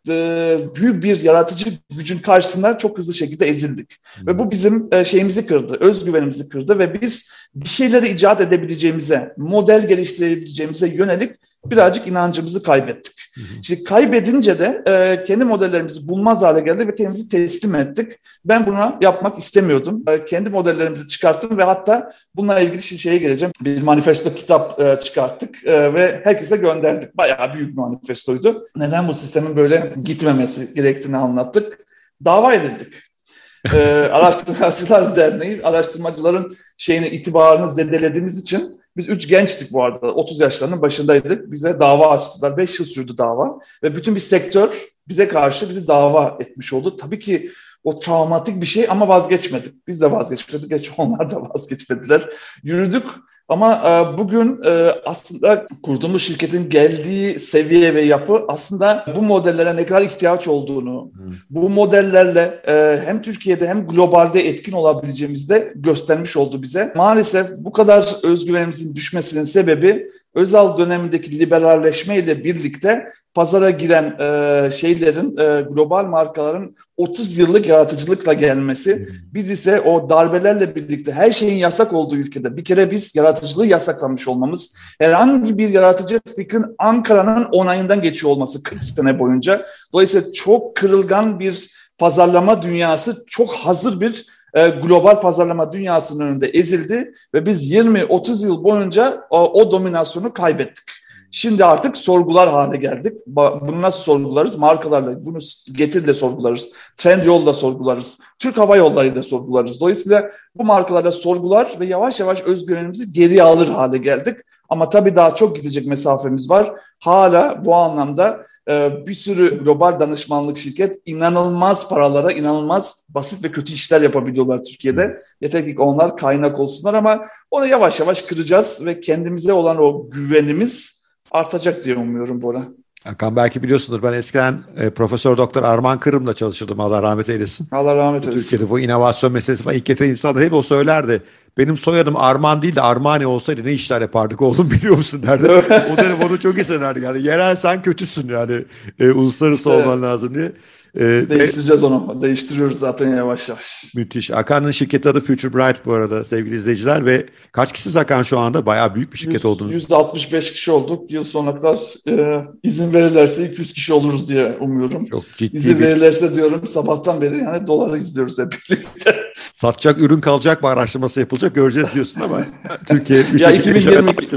e, e, büyük bir yaratıcı gücün karşısında çok hızlı şekilde ezildik. Hmm. Ve bu bizim e, şeyimizi kırdı, özgüvenimizi kırdı ve biz bir şeyleri icat edebileceğimize, model geliştirebileceğimize yönelik birazcık inancımızı kaybettik. Hı hı. Şimdi kaybedince de e, kendi modellerimizi bulmaz hale geldi ve kendimizi teslim ettik. Ben buna yapmak istemiyordum. E, kendi modellerimizi çıkarttım ve hatta bununla ilgili şeye geleceğim. Bir manifesto kitap e, çıkarttık e, ve herkese gönderdik. Bayağı büyük bir manifestoydu. Neden bu sistemin böyle gitmemesi gerektiğini anlattık. Dava edildik. e, *laughs* Araştırmacılar Derneği araştırmacıların şeyini itibarını zedelediğimiz için biz üç gençtik bu arada. 30 yaşlarının başındaydık. Bize dava açtılar. 5 yıl sürdü dava. Ve bütün bir sektör bize karşı bizi dava etmiş oldu. Tabii ki o travmatik bir şey ama vazgeçmedik. Biz de vazgeçmedik. Geç onlar da *laughs* vazgeçmediler. Yürüdük Ama e, bugün e, aslında kurduğumuz şirketin geldiği seviye ve yapı aslında bu modellere ne kadar ihtiyaç olduğunu, hmm. bu modellerle e, hem Türkiye'de hem globalde etkin olabileceğimizi de göstermiş oldu bize. Maalesef bu kadar özgüvenimizin düşmesinin sebebi Özal dönemindeki liberalleşme ile birlikte pazara giren e, şeylerin, e, global markaların 30 yıllık yaratıcılıkla gelmesi. Biz ise o darbelerle birlikte her şeyin yasak olduğu ülkede bir kere biz yaratıcılığı yasaklamış olmamız, herhangi bir yaratıcı fikrin Ankara'nın onayından geçiyor olması 40 sene boyunca. Dolayısıyla çok kırılgan bir pazarlama dünyası, çok hazır bir e, global pazarlama dünyasının önünde ezildi ve biz 20-30 yıl boyunca o, o dominasyonu kaybettik. Şimdi artık sorgular hale geldik. Bunu nasıl sorgularız? Markalarla, bunu getirle sorgularız. Trendyol'la sorgularız. Türk Hava Yolları ile sorgularız. Dolayısıyla bu markalarla sorgular ve yavaş yavaş özgüvenimizi geriye alır hale geldik. Ama tabii daha çok gidecek mesafemiz var. Hala bu anlamda e, bir sürü global danışmanlık şirket inanılmaz paralara, inanılmaz basit ve kötü işler yapabiliyorlar Türkiye'de. Yeter ki onlar kaynak olsunlar ama onu yavaş yavaş kıracağız ve kendimize olan o güvenimiz artacak diye umuyorum Bora. Hakan belki biliyorsundur ben eskiden e, Profesör Doktor Arman Kırım'la çalışırdım Allah rahmet eylesin. Allah rahmet eylesin. Türkiye'de bu inovasyon meselesi falan ilk getiren insan da hep o söylerdi. Benim soyadım Arman değil de Armani olsaydı ne işler yapardık oğlum *laughs* biliyor musun derdi. o dönem onu çok hissederdi yani yerel sen kötüsün yani e, uluslararası işte, olman lazım diye. Ee, Değiştireceğiz onu. Değiştiriyoruz zaten yavaş yavaş. Müthiş. Akan'ın şirketi adı Future Bright bu arada sevgili izleyiciler ve kaç kişi Akan şu anda? Bayağı büyük bir şirket 100, oldunuz. 165 kişi olduk. Yıl sonuna kadar e, izin verirlerse 200 kişi oluruz diye umuyorum. Çok ciddi İzin bir... verirlerse diyorum sabahtan beri yani doları izliyoruz hep birlikte. *laughs* Satacak ürün kalacak mı araştırması yapılacak göreceğiz diyorsun ama *laughs* Türkiye bir ya 2022,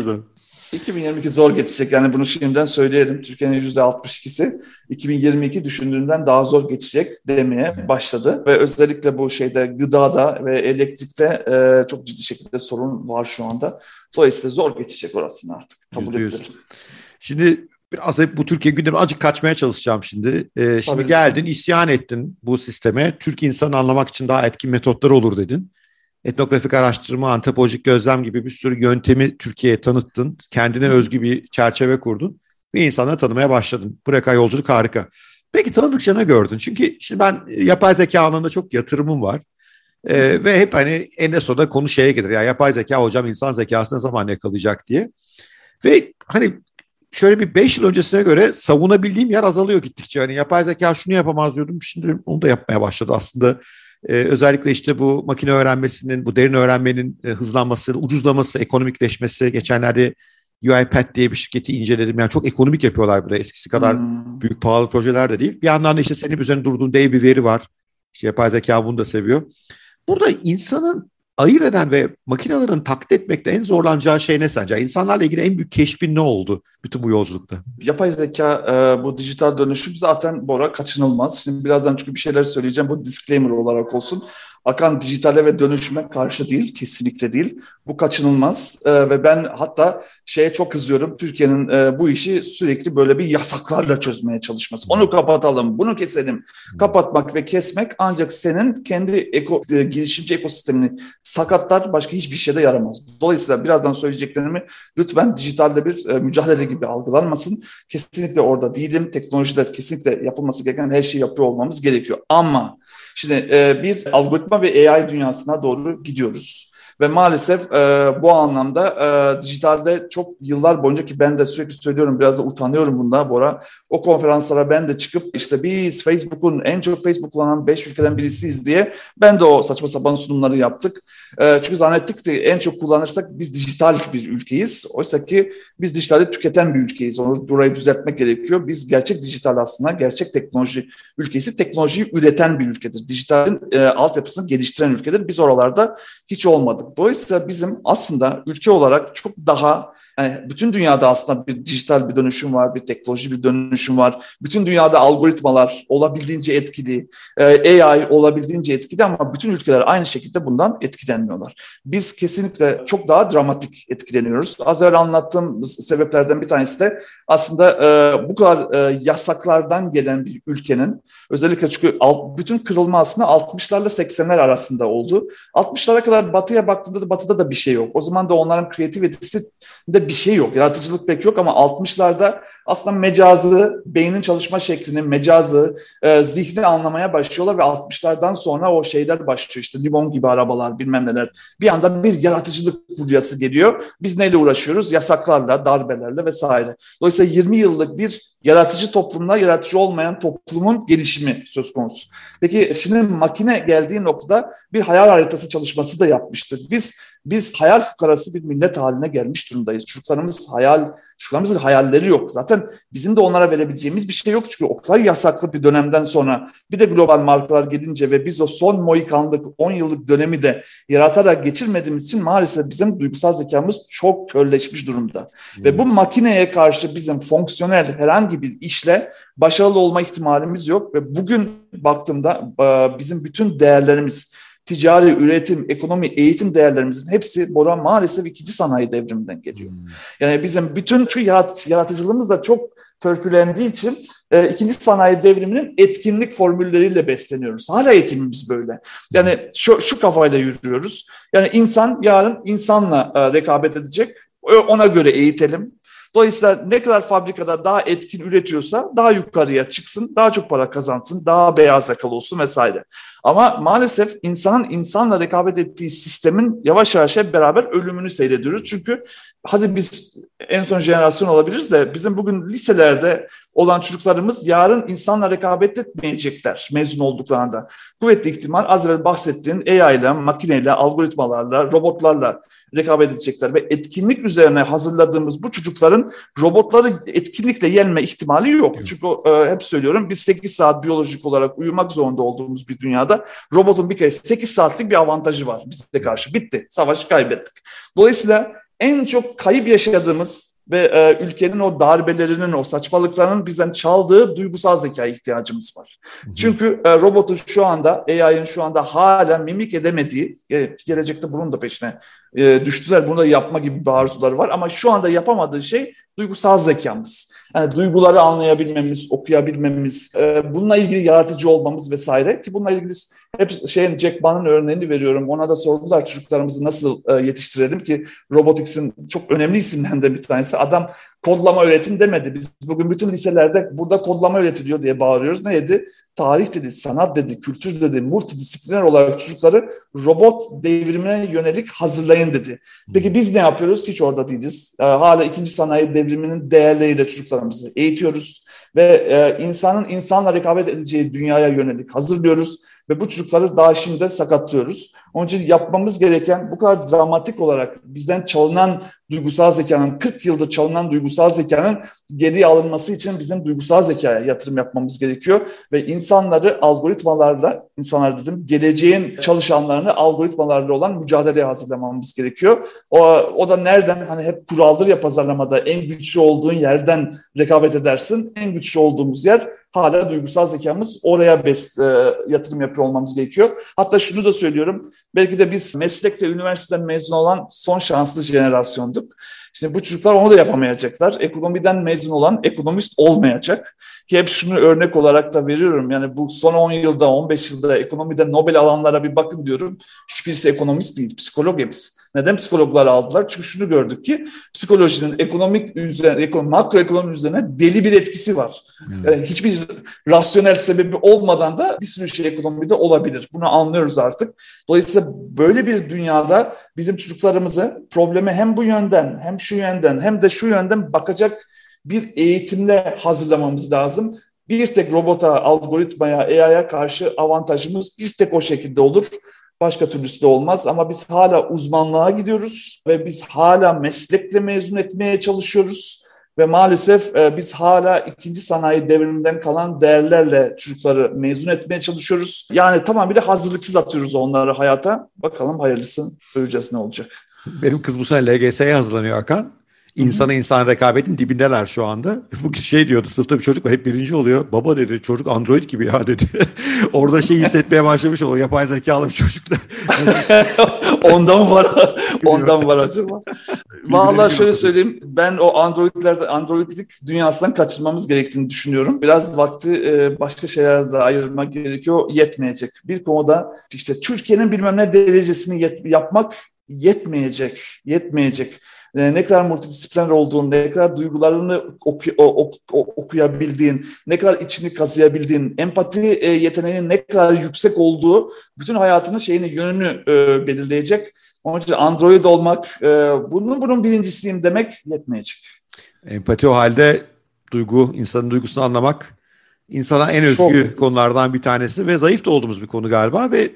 2022 zor geçecek yani bunu şimdiden söyleyelim. Türkiye'nin %62'si 2022 düşündüğünden daha zor geçecek demeye başladı. Ve özellikle bu şeyde gıdada ve elektrikte e, çok ciddi şekilde sorun var şu anda. Dolayısıyla zor geçecek orasını artık. Kabul edelim. Şimdi biraz hep bu Türkiye gündemi azıcık kaçmaya çalışacağım şimdi. Ee, şimdi Tabii geldin, isyan ettin bu sisteme. Türk insanı anlamak için daha etkin metotları olur dedin etnografik araştırma, antropolojik gözlem gibi bir sürü yöntemi Türkiye'ye tanıttın. Kendine özgü bir çerçeve kurdun ve insanları tanımaya başladın. Buraya yolculuk harika. Peki tanıdıkça ne gördün? Çünkü şimdi ben yapay zeka alanında çok yatırımım var. Ee, ve hep hani en sonunda konu şeye gelir. Ya yapay zeka hocam insan zekasını zaman yakalayacak diye. Ve hani şöyle bir 5 yıl öncesine göre savunabildiğim yer azalıyor gittikçe. Hani yapay zeka şunu yapamaz diyordum. Şimdi onu da yapmaya başladı aslında. Ee, özellikle işte bu makine öğrenmesinin, bu derin öğrenmenin e, hızlanması, ucuzlaması, ekonomikleşmesi. Geçenlerde UiPath diye bir şirketi inceledim. Yani çok ekonomik yapıyorlar burada. Eskisi kadar hmm. büyük pahalı projeler de değil. Bir yandan da işte senin üzerine durduğun dev bir veri var. İşte yapay zeka bunu da seviyor. Burada insanın ayırt eden ve makinelerin taklit etmekte en zorlanacağı şey ne sence? İnsanlarla ilgili en büyük keşfin ne oldu bütün bu yolculukta? Yapay zeka, e, bu dijital dönüşüm zaten Bora kaçınılmaz. Şimdi birazdan çünkü bir şeyler söyleyeceğim. Bu disclaimer olarak olsun. Akan dijitale ve dönüşüme karşı değil, kesinlikle değil. Bu kaçınılmaz ee, ve ben hatta şeye çok kızıyorum. Türkiye'nin e, bu işi sürekli böyle bir yasaklarla çözmeye çalışması. Onu kapatalım, bunu keselim. Kapatmak ve kesmek ancak senin kendi eko, e, girişimci ekosistemini sakatlar, başka hiçbir şeyde yaramaz. Dolayısıyla birazdan söyleyeceklerimi lütfen dijitalde bir e, mücadele gibi algılanmasın. Kesinlikle orada değilim. Teknolojide kesinlikle yapılması gereken her şeyi yapıyor olmamız gerekiyor. Ama Şimdi e, bir algoritma ve AI dünyasına doğru gidiyoruz. Ve maalesef e, bu anlamda e, dijitalde çok yıllar boyunca ki ben de sürekli söylüyorum biraz da utanıyorum bunda Bora. O konferanslara ben de çıkıp işte biz Facebook'un en çok Facebook kullanan 5 ülkeden birisiyiz diye ben de o saçma sapan sunumları yaptık. E, çünkü zannettik ki en çok kullanırsak biz dijital bir ülkeyiz. Oysa ki biz dijitalde tüketen bir ülkeyiz. Onu burayı düzeltmek gerekiyor. Biz gerçek dijital aslında gerçek teknoloji ülkesi teknolojiyi üreten bir ülkedir. Dijitalin e, altyapısını geliştiren ülkedir. Biz oralarda hiç olmadık. Dolayısıyla bizim aslında ülke olarak çok daha yani bütün dünyada aslında bir dijital bir dönüşüm var, bir teknoloji bir dönüşüm var. Bütün dünyada algoritmalar olabildiğince etkili, e, AI olabildiğince etkili ama bütün ülkeler aynı şekilde bundan etkilen etkilenmiyorlar. Biz kesinlikle çok daha dramatik etkileniyoruz. Az önce anlattığım sebeplerden bir tanesi de aslında e, bu kadar e, yasaklardan gelen bir ülkenin özellikle çünkü alt, bütün kırılma aslında 60'larla 80'ler arasında oldu. 60'lara kadar batıya baktığında da batıda da bir şey yok. O zaman da onların kreativitesinde bir şey yok. Yaratıcılık pek yok ama 60'larda aslında mecazı, beynin çalışma şeklini, mecazı, e, zihni anlamaya başlıyorlar ve 60'lardan sonra o şeyler başlıyor. işte limon gibi arabalar bilmem neler. Bir anda bir yaratıcılık furyası geliyor. Biz neyle uğraşıyoruz? Yasaklarla, darbelerle vesaire. Dolayısıyla 20 yıllık bir yaratıcı toplumla yaratıcı olmayan toplumun gelişimi söz konusu. Peki şimdi makine geldiği noktada bir hayal haritası çalışması da yapmıştır. Biz biz hayal fukarası bir millet haline gelmiş durumdayız. Çocuklarımız hayal, çocuklarımızın hayalleri yok. Zaten bizim de onlara verebileceğimiz bir şey yok. Çünkü o kadar yasaklı bir dönemden sonra bir de global markalar gelince ve biz o son moikanlık 10 yıllık dönemi de yaratarak geçirmediğimiz için maalesef bizim duygusal zekamız çok körleşmiş durumda. Hmm. Ve bu makineye karşı bizim fonksiyonel herhangi bir işle başarılı olma ihtimalimiz yok ve bugün baktığımda bizim bütün değerlerimiz ticari, üretim, ekonomi, eğitim değerlerimizin hepsi Bora maalesef ikinci sanayi devriminden geliyor. Hmm. Yani bizim bütün şu yarat yaratıcılığımız da çok törpülendiği için e, ikinci sanayi devriminin etkinlik formülleriyle besleniyoruz. Hala eğitimimiz böyle. Yani şu, şu kafayla yürüyoruz. Yani insan yarın insanla e, rekabet edecek. Ona göre eğitelim. Dolayısıyla ne kadar fabrikada daha etkin üretiyorsa daha yukarıya çıksın, daha çok para kazansın, daha beyaz yakalı olsun vesaire. Ama maalesef insanın insanla rekabet ettiği sistemin yavaş yavaş hep beraber ölümünü seyrediyoruz. Çünkü hadi biz en son jenerasyon olabiliriz de bizim bugün liselerde olan çocuklarımız yarın insanla rekabet etmeyecekler mezun olduklarında. Kuvvetli ihtimal az evvel bahsettiğin AI ile, makineyle, algoritmalarla, robotlarla rekabet edecekler. Ve etkinlik üzerine hazırladığımız bu çocukların robotları etkinlikle yenme ihtimali yok. Çünkü e, hep söylüyorum biz 8 saat biyolojik olarak uyumak zorunda olduğumuz bir dünyada robotun bir kere 8 saatlik bir avantajı var bize karşı. Bitti. Savaşı kaybettik. Dolayısıyla en çok kayıp yaşadığımız ve e, ülkenin o darbelerinin, o saçmalıklarının bizden çaldığı duygusal zeka ihtiyacımız var. Hı hı. Çünkü e, robotun şu anda, AI'ın şu anda hala mimik edemediği, e, gelecekte bunun da peşine e, düştüler, bunu da yapma gibi bir arzuları var ama şu anda yapamadığı şey duygusal zekamız. Yani duyguları anlayabilmemiz, okuyabilmemiz, e, bununla ilgili yaratıcı olmamız vesaire ki bununla ilgili hep şeyin Jack Ma'nın örneğini veriyorum. Ona da sordular çocuklarımızı nasıl e, yetiştirelim ki Robotics'in çok önemli isimlerinden bir tanesi. Adam kodlama öğretin demedi. Biz bugün bütün liselerde burada kodlama öğretiliyor diye bağırıyoruz. Ne dedi? Tarih dedi, sanat dedi, kültür dedi, multidisipliner olarak çocukları robot devrimine yönelik hazırlayın dedi. Peki biz ne yapıyoruz? Hiç orada değiliz. E, hala ikinci sanayi devriminin değerleriyle çocuklarımızı eğitiyoruz ve e, insanın insanla rekabet edeceği dünyaya yönelik hazırlıyoruz ve bu çocukları daha şimdi sakatlıyoruz. Onun için yapmamız gereken bu kadar dramatik olarak bizden çalınan duygusal zekanın, 40 yıldır çalınan duygusal zekanın geri alınması için bizim duygusal zekaya yatırım yapmamız gerekiyor. Ve insanları algoritmalarla, insanlar dedim, geleceğin çalışanlarını algoritmalarla olan mücadeleye hazırlamamız gerekiyor. O, o da nereden? Hani hep kuraldır ya pazarlamada en güçlü olduğun yerden rekabet edersin. En güçlü olduğumuz yer hala duygusal zekamız oraya bes, e, yatırım yapıyor olmamız gerekiyor. Hatta şunu da söylüyorum. Belki de biz meslek ve üniversiteden mezun olan son şanslı jenerasyonduk. Şimdi bu çocuklar onu da yapamayacaklar. Ekonomiden mezun olan ekonomist olmayacak. Ki hep şunu örnek olarak da veriyorum. Yani bu son 10 yılda, 15 yılda ekonomide Nobel alanlara bir bakın diyorum. Hiçbirisi ekonomist değil, psikolog hepsi. Neden psikologlar aldılar? Çünkü şunu gördük ki psikolojinin ekonomik üzerine, makroekonomi üzerine deli bir etkisi var. Hmm. Yani hiçbir rasyonel sebebi olmadan da bir sürü şey ekonomide olabilir. Bunu anlıyoruz artık. Dolayısıyla böyle bir dünyada bizim çocuklarımızı probleme hem bu yönden hem şu yönden hem de şu yönden bakacak bir eğitimle hazırlamamız lazım. Bir tek robota, algoritmaya, AI'ya karşı avantajımız bir tek o şekilde olur. Başka türlüsü de olmaz ama biz hala uzmanlığa gidiyoruz ve biz hala meslekle mezun etmeye çalışıyoruz. Ve maalesef e, biz hala ikinci sanayi devriminden kalan değerlerle çocukları mezun etmeye çalışıyoruz. Yani tamam de hazırlıksız atıyoruz onları hayata. Bakalım hayırlısı göreceğiz ne olacak. Benim kız bu sene LGS'ye hazırlanıyor Hakan. İnsana insan rekabetin dibindeler şu anda. *laughs* Bu şey diyordu sınıfta bir çocuk var hep birinci oluyor. Baba dedi çocuk android gibi ya dedi. *laughs* Orada şey hissetmeye başlamış oluyor. Yapay zekalı bir çocuk da. *laughs* Ondan var. Ondan var acaba. Vallahi şöyle söyleyeyim. Ben o Android'lerde Android'lik dünyasından kaçırmamız gerektiğini düşünüyorum. Biraz vakti e, başka şeylerde ayırmak gerekiyor. Yetmeyecek. Bir konuda işte Türkiye'nin bilmem ne derecesini yet, yapmak yetmeyecek. Yetmeyecek e, ne kadar multidisipliner olduğun, ne kadar duygularını oku, ok, ok, okuyabildiğin, ne kadar içini kazıyabildiğin, empati e, yeteneğinin ne kadar yüksek olduğu bütün hayatının şeyini, yönünü e, belirleyecek. Onun için Android olmak, e, bunun bunun birincisiyim demek yetmeyecek. Empati o halde duygu, insanın duygusunu anlamak insana en özgü Çok. konulardan bir tanesi ve zayıf da olduğumuz bir konu galiba ve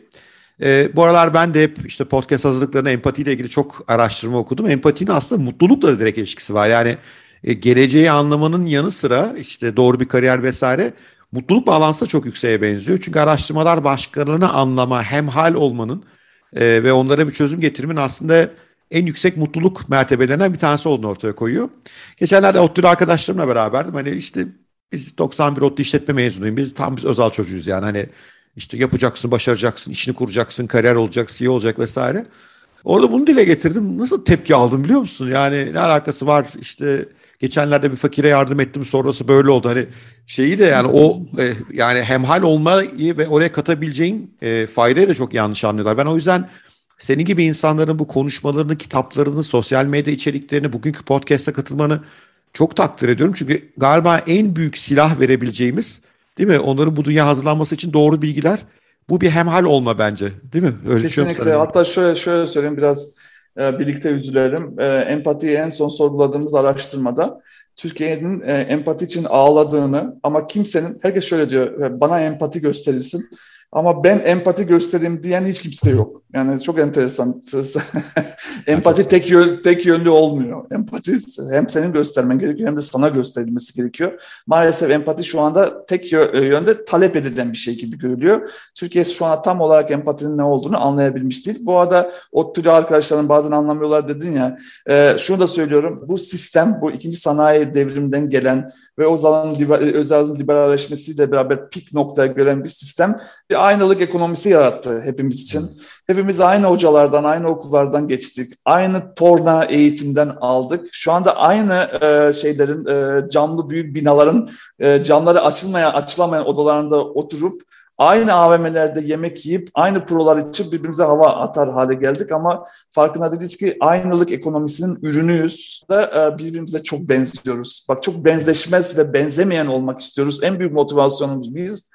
e, bu aralar ben de hep işte podcast hazırlıklarına empatiyle ilgili çok araştırma okudum. Empatinin aslında mutlulukla da direkt ilişkisi var. Yani e, geleceği anlamanın yanı sıra işte doğru bir kariyer vesaire mutluluk bağlantısı çok yükseğe benziyor. Çünkü araştırmalar başkalarını anlama, hemhal olmanın e, ve onlara bir çözüm getirmenin aslında en yüksek mutluluk mertebelerinden bir tanesi olduğunu ortaya koyuyor. Geçenlerde ODTÜ'lü arkadaşlarımla beraberdim. Hani işte biz 91 ODTÜ işletme mezunuyum. Biz tam biz özel çocuğuyuz yani. Hani işte yapacaksın, başaracaksın, işini kuracaksın, kariyer olacak, CEO olacak vesaire. Orada bunu dile getirdim. Nasıl tepki aldım biliyor musun? Yani ne alakası var işte geçenlerde bir fakire yardım ettim sonrası böyle oldu. Hani şeyi de yani o e, yani hemhal olmayı ve oraya katabileceğin e, faydayı da çok yanlış anlıyorlar. Ben o yüzden senin gibi insanların bu konuşmalarını, kitaplarını, sosyal medya içeriklerini, bugünkü podcast'a katılmanı çok takdir ediyorum. Çünkü galiba en büyük silah verebileceğimiz Değil mi? Onların bu dünya hazırlanması için doğru bilgiler. Bu bir hemhal olma bence. Değil mi? Öyle Kesinlikle. Hatta şöyle şöyle söyleyeyim biraz e, birlikte üzülelim. E, empatiyi en son sorguladığımız araştırmada Türkiye'nin e, empati için ağladığını ama kimsenin, herkes şöyle diyor, e, bana empati gösterilsin. Ama ben empati göstereyim diyen hiç kimse yok. Yani çok enteresan. *laughs* empati tek, yön, tek yönlü olmuyor. Empati hem senin göstermen gerekiyor hem de sana gösterilmesi gerekiyor. Maalesef empati şu anda tek yönde talep edilen bir şey gibi görülüyor. Türkiye şu an tam olarak empatinin ne olduğunu anlayabilmiş değil. Bu arada o türlü arkadaşların bazen anlamıyorlar dedin ya. E, şunu da söylüyorum. Bu sistem, bu ikinci sanayi devriminden gelen ve o zaman özel liberalleşmesiyle beraber pik noktaya gelen bir sistem bir aynalık ekonomisi yarattı hepimiz için. Hepimiz aynı hocalardan, aynı okullardan geçtik. Aynı torna eğitimden aldık. Şu anda aynı e, şeylerin, e, camlı büyük binaların e, camları açılmayan, açılamayan odalarında oturup aynı AVM'lerde yemek yiyip aynı prolar için birbirimize hava atar hale geldik ama farkında değiliz ki aynılık ekonomisinin ürünüyüz da e, birbirimize çok benziyoruz. Bak çok benzeşmez ve benzemeyen olmak istiyoruz. En büyük motivasyonumuz biz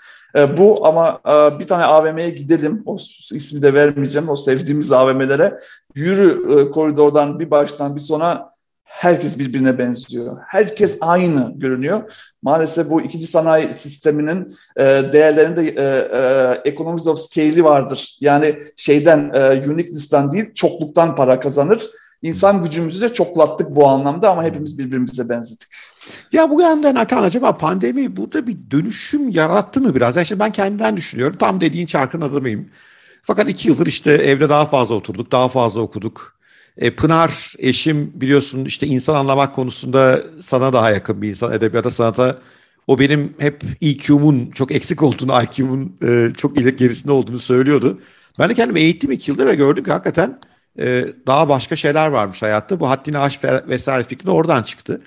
bu ama e, bir tane AVM'ye gidelim. O ismi de vermeyeceğim. O sevdiğimiz AVM'lere. Yürü e, koridordan bir baştan bir sona herkes birbirine benziyor. Herkes aynı görünüyor. Maalesef bu ikinci sanayi sisteminin e, değerlerinde e, e, economies of scale'i vardır. Yani şeyden e, uniqueness'tan değil çokluktan para kazanır. İnsan gücümüzü de çoklattık bu anlamda ama hepimiz birbirimize benzedik. Ya bu yandan Hakan acaba pandemi burada bir dönüşüm yarattı mı biraz? Yani ben kendimden düşünüyorum. Tam dediğin çarkın adamıyım. Fakat iki yıldır işte evde daha fazla oturduk, daha fazla okuduk. E, Pınar eşim biliyorsun işte insan anlamak konusunda sana daha yakın bir insan. Edebiyata, sanata o benim hep EQ'mun çok eksik olduğunu, IQ'mun e, çok ileri gerisinde olduğunu söylüyordu. Ben de kendimi eğittim iki yıldır ve gördüm ki hakikaten e, daha başka şeyler varmış hayatta. Bu haddini aş vesaire fikri oradan çıktı.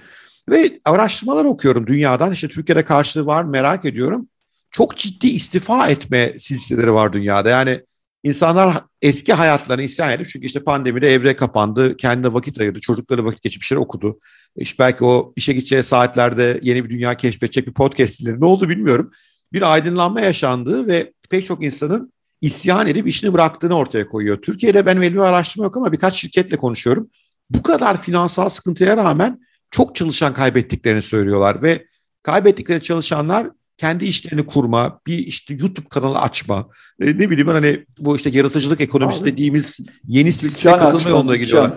Ve araştırmalar okuyorum dünyadan. İşte Türkiye'de karşılığı var merak ediyorum. Çok ciddi istifa etme silsileleri var dünyada. Yani insanlar eski hayatlarını isyan edip çünkü işte pandemide evre kapandı, kendine vakit ayırdı, çocukları vakit geçip bir şeyler okudu. İşte belki o işe gideceği saatlerde yeni bir dünya keşfedecek bir podcast dinledi. Ne oldu bilmiyorum. Bir aydınlanma yaşandı ve pek çok insanın isyan edip işini bıraktığını ortaya koyuyor. Türkiye'de benim elimde araştırma yok ama birkaç şirketle konuşuyorum. Bu kadar finansal sıkıntıya rağmen çok çalışan kaybettiklerini söylüyorlar ve kaybettikleri çalışanlar kendi işlerini kurma, bir işte YouTube kanalı açma, e, ne bileyim hani bu işte yaratıcılık ekonomisi Abi, dediğimiz yeni silsile katılma yoluna gidiyorlar.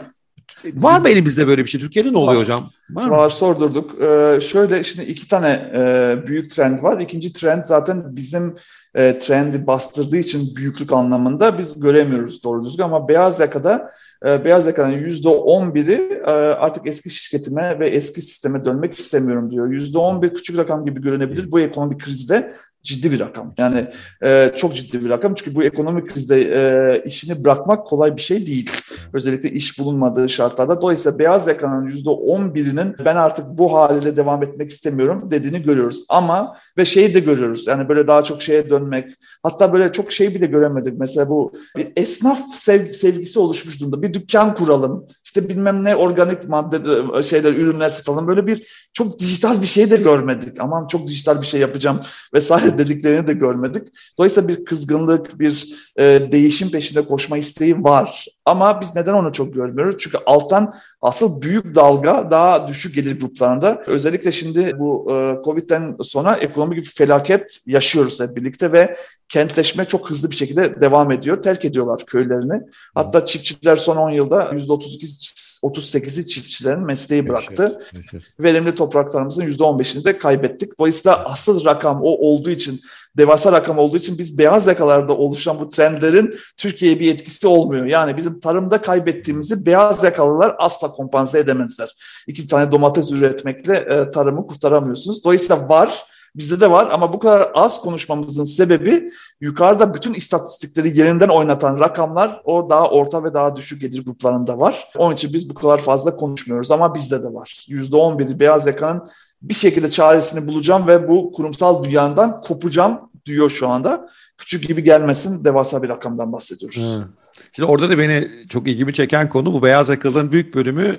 Var mı elimizde böyle bir şey? Türkiye'de ne oluyor var, hocam? Var, var sordurduk. Ee, şöyle şimdi iki tane e, büyük trend var. İkinci trend zaten bizim e, trendi bastırdığı için büyüklük anlamında biz göremiyoruz doğru düzgün ama beyaz yakada e, beyaz yakanın yüzde on biri e, artık eski şirketime ve eski sisteme dönmek istemiyorum diyor. Yüzde on bir küçük rakam gibi görünebilir bu ekonomik krizde ciddi bir rakam. Yani e, çok ciddi bir rakam. Çünkü bu ekonomik krizde e, işini bırakmak kolay bir şey değil. Özellikle iş bulunmadığı şartlarda. Dolayısıyla beyaz yakanın %11'inin ben artık bu haliyle devam etmek istemiyorum dediğini görüyoruz. Ama ve şeyi de görüyoruz. Yani böyle daha çok şeye dönmek. Hatta böyle çok şey bile göremedik. Mesela bu bir esnaf sevgi, sevgisi oluşmuş durumda. Bir dükkan kuralım. İşte bilmem ne organik madde şeyler, ürünler satalım. Böyle bir çok dijital bir şey de görmedik. Aman çok dijital bir şey yapacağım vesaire *laughs* dediklerini de görmedik. Dolayısıyla bir kızgınlık, bir e, değişim peşinde koşma isteği var. Ama biz neden onu çok görmüyoruz? Çünkü alttan asıl büyük dalga daha düşük gelir gruplarında. Özellikle şimdi bu e, Covid'den sonra ekonomik bir felaket yaşıyoruz hep birlikte ve kentleşme çok hızlı bir şekilde devam ediyor. Terk ediyorlar köylerini. Hatta çiftçiler son 10 yılda %32 38'i çiftçilerin mesleği bıraktı. Meşhur, meşhur. Verimli topraklarımızın %15'ini de kaybettik. Dolayısıyla asıl rakam o olduğu için devasa rakam olduğu için biz beyaz yakalarda oluşan bu trendlerin Türkiye'ye bir etkisi olmuyor. Yani bizim tarımda kaybettiğimizi beyaz yakalılar asla kompanse edemezler. İki tane domates üretmekle e, tarımı kurtaramıyorsunuz. Dolayısıyla var Bizde de var ama bu kadar az konuşmamızın sebebi yukarıda bütün istatistikleri yerinden oynatan rakamlar o daha orta ve daha düşük gelir gruplarında var. Onun için biz bu kadar fazla konuşmuyoruz ama bizde de var. %11'i beyaz yakanın bir şekilde çaresini bulacağım ve bu kurumsal dünyadan kopacağım diyor şu anda. Küçük gibi gelmesin devasa bir rakamdan bahsediyoruz. Hmm. Şimdi orada da beni çok ilgimi çeken konu bu beyaz yakalıların büyük bölümü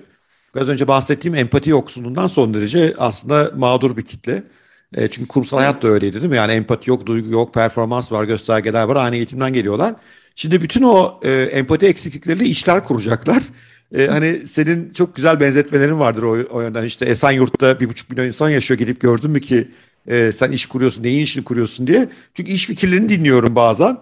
biraz önce bahsettiğim empati yoksunluğundan son derece aslında mağdur bir kitle. E, çünkü kurumsal hayat da öyleydi değil mi? Yani empati yok, duygu yok, performans var, göstergeler var. Aynı eğitimden geliyorlar. Şimdi bütün o e, empati eksiklikleriyle işler kuracaklar. E, hani senin çok güzel benzetmelerin vardır o, o yönden. İşte Esenyurt'ta bir buçuk milyon insan yaşıyor. Gidip gördün mü ki e, sen iş kuruyorsun, neyin işini kuruyorsun diye. Çünkü iş fikirlerini dinliyorum bazen.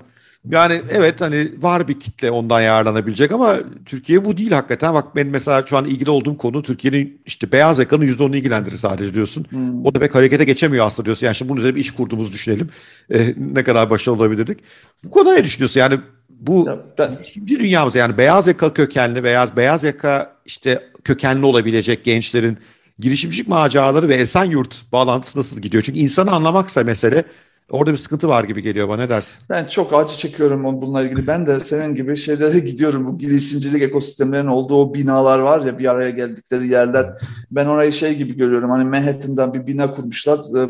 Yani evet hani var bir kitle ondan yararlanabilecek ama Türkiye bu değil hakikaten. Bak ben mesela şu an ilgili olduğum konu Türkiye'nin işte beyaz yakanın %10'unu ilgilendirir sadece diyorsun. Hmm. O da pek harekete geçemiyor aslında diyorsun. Yani şimdi bunun üzerine bir iş kurduğumuzu düşünelim. Ee, ne kadar başarılı olabilirdik. Bu konuda ne düşünüyorsun? Yani bu ya ben... ikinci dünyamız yani beyaz yaka kökenli veya beyaz yaka işte kökenli olabilecek gençlerin girişimcilik maceraları ve Esenyurt bağlantısı nasıl gidiyor? Çünkü insanı anlamaksa mesele Orada bir sıkıntı var gibi geliyor bana ne dersin? Ben çok acı çekiyorum bununla ilgili. Ben de senin gibi şeylere *laughs* gidiyorum. Bu girişimcilik ekosistemlerinin olduğu o binalar var ya bir araya geldikleri yerler. Ben orayı şey gibi görüyorum. Hani Manhattan'dan bir bina kurmuşlar. E,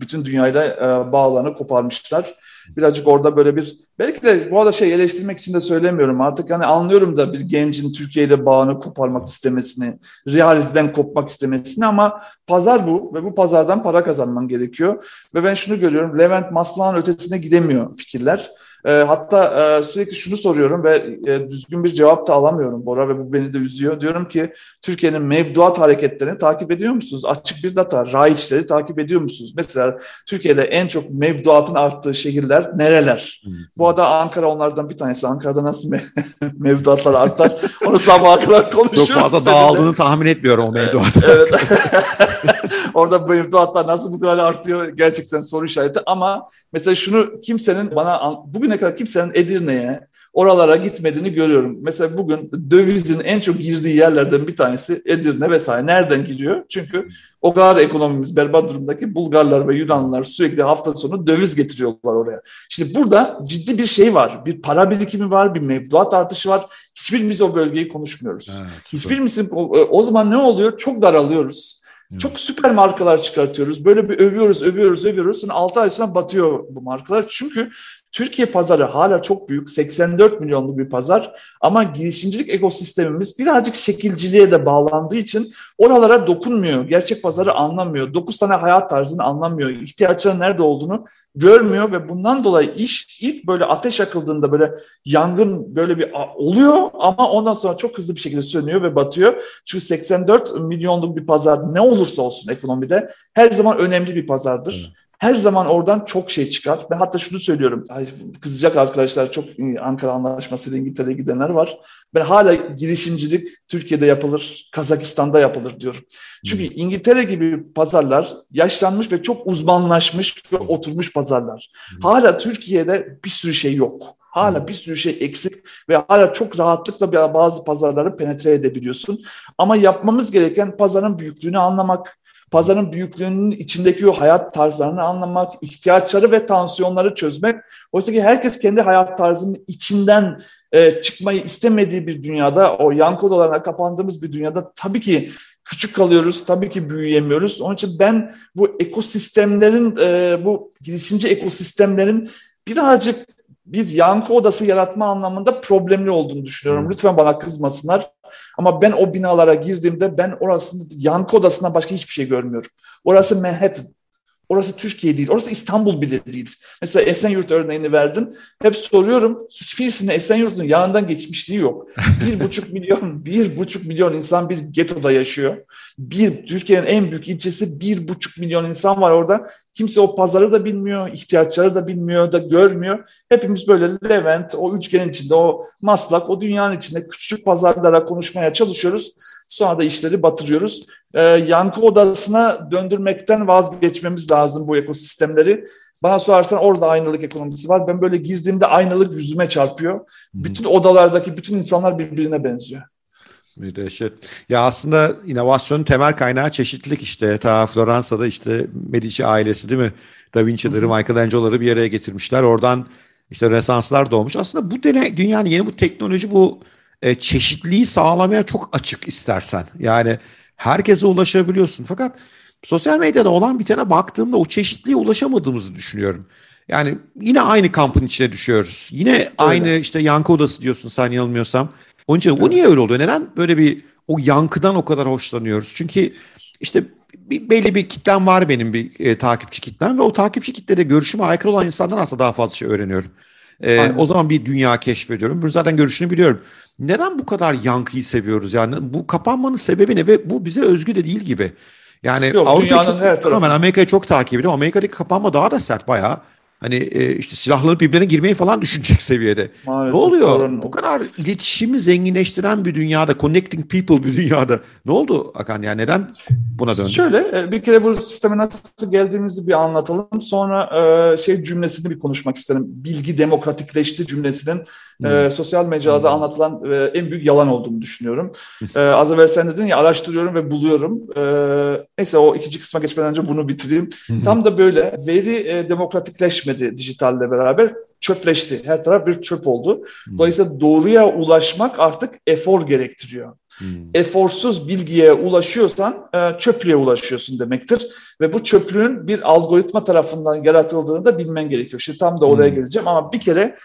bütün dünyayla e, bağlarını koparmışlar birazcık orada böyle bir belki de bu arada şey eleştirmek için de söylemiyorum artık hani anlıyorum da bir gencin Türkiye ile bağını koparmak istemesini, realiteden kopmak istemesini ama pazar bu ve bu pazardan para kazanman gerekiyor ve ben şunu görüyorum Levent Maslak'ın ötesine gidemiyor fikirler. E, hatta e, sürekli şunu soruyorum ve e, düzgün bir cevap da alamıyorum Bora ve bu beni de üzüyor. Diyorum ki Türkiye'nin mevduat hareketlerini takip ediyor musunuz? Açık bir data, raiçleri takip ediyor musunuz? Mesela Türkiye'de en çok mevduatın arttığı şehirler nereler? Hmm. Bu arada Ankara onlardan bir tanesi. Ankara'da nasıl me- *laughs* mevduatlar artar? Onu sabaha kadar konuşuyoruz. Çok fazla dağıldığını tahmin etmiyorum o mevduat. evet. *laughs* Orada mevduatlar nasıl bu kadar artıyor gerçekten soru işareti ama mesela şunu kimsenin bana bugüne kadar kimsenin Edirne'ye oralara gitmediğini görüyorum. Mesela bugün dövizin en çok girdiği yerlerden bir tanesi Edirne vesaire. Nereden giriyor? Çünkü o kadar ekonomimiz berbat durumdaki Bulgarlar ve Yunanlılar sürekli hafta sonu döviz getiriyorlar oraya. Şimdi burada ciddi bir şey var. Bir para birikimi var, bir mevduat artışı var. Hiçbirimiz o bölgeyi konuşmuyoruz. Evet, Hiçbirimiz o, o zaman ne oluyor? Çok daralıyoruz. Çok süper markalar çıkartıyoruz. Böyle bir övüyoruz, övüyoruz, övüyoruz. Sonra 6 ay sonra batıyor bu markalar. Çünkü Türkiye pazarı hala çok büyük. 84 milyonluk bir pazar. Ama girişimcilik ekosistemimiz birazcık şekilciliğe de bağlandığı için oralara dokunmuyor. Gerçek pazarı anlamıyor. 9 tane hayat tarzını anlamıyor. İhtiyaçların nerede olduğunu görmüyor ve bundan dolayı iş ilk böyle ateş yakıldığında böyle yangın böyle bir oluyor ama ondan sonra çok hızlı bir şekilde sönüyor ve batıyor. Çünkü 84 milyonluk bir pazar ne olursa olsun ekonomide her zaman önemli bir pazardır. Her zaman oradan çok şey çıkar. Ben hatta şunu söylüyorum. Kızacak arkadaşlar çok Ankara Anlaşması ile İngiltere'ye gidenler var. Ben hala girişimcilik Türkiye'de yapılır, Kazakistan'da yapılır diyorum. Çünkü İngiltere gibi pazarlar yaşlanmış ve çok uzmanlaşmış ve oturmuş pazarlar. Hala Türkiye'de bir sürü şey yok. Hala bir sürü şey eksik ve hala çok rahatlıkla bazı pazarları penetre edebiliyorsun. Ama yapmamız gereken pazarın büyüklüğünü anlamak, Pazarın büyüklüğünün içindeki o hayat tarzlarını anlamak, ihtiyaçları ve tansiyonları çözmek. Oysa ki herkes kendi hayat tarzının içinden e, çıkmayı istemediği bir dünyada, o yankı odalarına kapandığımız bir dünyada tabii ki küçük kalıyoruz, tabii ki büyüyemiyoruz. Onun için ben bu ekosistemlerin, e, bu girişimci ekosistemlerin birazcık bir yankı odası yaratma anlamında problemli olduğunu düşünüyorum. Lütfen bana kızmasınlar. Ama ben o binalara girdiğimde ben orasında yankı odasından başka hiçbir şey görmüyorum. Orası Manhattan. Orası Türkiye değil, orası İstanbul bile değil. Mesela Esenyurt örneğini verdim. Hep soruyorum, hiçbirisinde Esenyurt'un yanından geçmişliği yok. Bir buçuk milyon, *laughs* bir buçuk milyon insan bir getoda yaşıyor. Bir, Türkiye'nin en büyük ilçesi bir buçuk milyon insan var orada. Kimse o pazarı da bilmiyor, ihtiyaçları da bilmiyor, da görmüyor. Hepimiz böyle Levent, o üçgenin içinde, o Maslak, o dünyanın içinde küçük pazarlara konuşmaya çalışıyoruz. Sonra da işleri batırıyoruz. Ee, yankı odasına döndürmekten vazgeçmemiz lazım bu ekosistemleri. Bana sorarsan orada aynalık ekonomisi var. Ben böyle girdiğimde aynalık yüzüme çarpıyor. Bütün odalardaki bütün insanlar birbirine benziyor. Bir dehşet. Ya aslında inovasyonun temel kaynağı çeşitlilik işte. Ta Floransa'da işte Medici ailesi değil mi? Da Vinci'leri, Michelangelo'ları bir araya getirmişler. Oradan işte Rönesanslar doğmuş. Aslında bu deney, dünyanın yeni bu teknoloji bu e, çeşitliği sağlamaya çok açık istersen. Yani herkese ulaşabiliyorsun. Fakat sosyal medyada olan bitene baktığımda o çeşitliğe ulaşamadığımızı düşünüyorum. Yani yine aynı kampın içine düşüyoruz. Yine Öyle. aynı işte yankı odası diyorsun sen yanılmıyorsam. Onun için o niye öyle oluyor? Neden böyle bir o yankıdan o kadar hoşlanıyoruz? Çünkü işte bir, belli bir kitlem var benim bir e, takipçi kitlem ve o takipçi kitlede görüşüme aykırı olan insandan aslında daha fazla şey öğreniyorum. E, o zaman bir dünya keşfediyorum. Bu zaten görüşünü biliyorum. Neden bu kadar yankıyı seviyoruz? Yani bu kapanmanın sebebi ne? Ve bu bize özgü de değil gibi. Yani Yok, Avrupa'yı çok, her ben Amerika'yı çok takip ediyorum. Amerika'daki kapanma daha da sert bayağı. Hani e, işte silahlanıp birbirine girmeyi falan düşünecek seviyede. Maalesef, ne oluyor? Sorun. Bu kadar iletişimi zenginleştiren bir dünyada, connecting people bir dünyada ne oldu Akan? Yani neden buna döndü? Şöyle e, bir kere bu sisteme nasıl geldiğimizi bir anlatalım. Sonra e, şey cümlesini bir konuşmak isterim. Bilgi demokratikleşti cümlesinin. E, sosyal mecrada anlatılan e, en büyük yalan olduğunu düşünüyorum. e, az evvel sen dedin ya araştırıyorum ve buluyorum. E, neyse o ikinci kısma geçmeden önce bunu bitireyim. Tam da böyle veri e, demokratikleşmedi dijitalle beraber çöpleşti. Her taraf bir çöp oldu. Dolayısıyla doğruya ulaşmak artık efor gerektiriyor. Hmm. Eforsuz bilgiye ulaşıyorsan e, çöplüğe ulaşıyorsun demektir. Ve bu çöplüğün bir algoritma tarafından yaratıldığını da bilmen gerekiyor. Şimdi tam da oraya hmm. geleceğim ama bir kere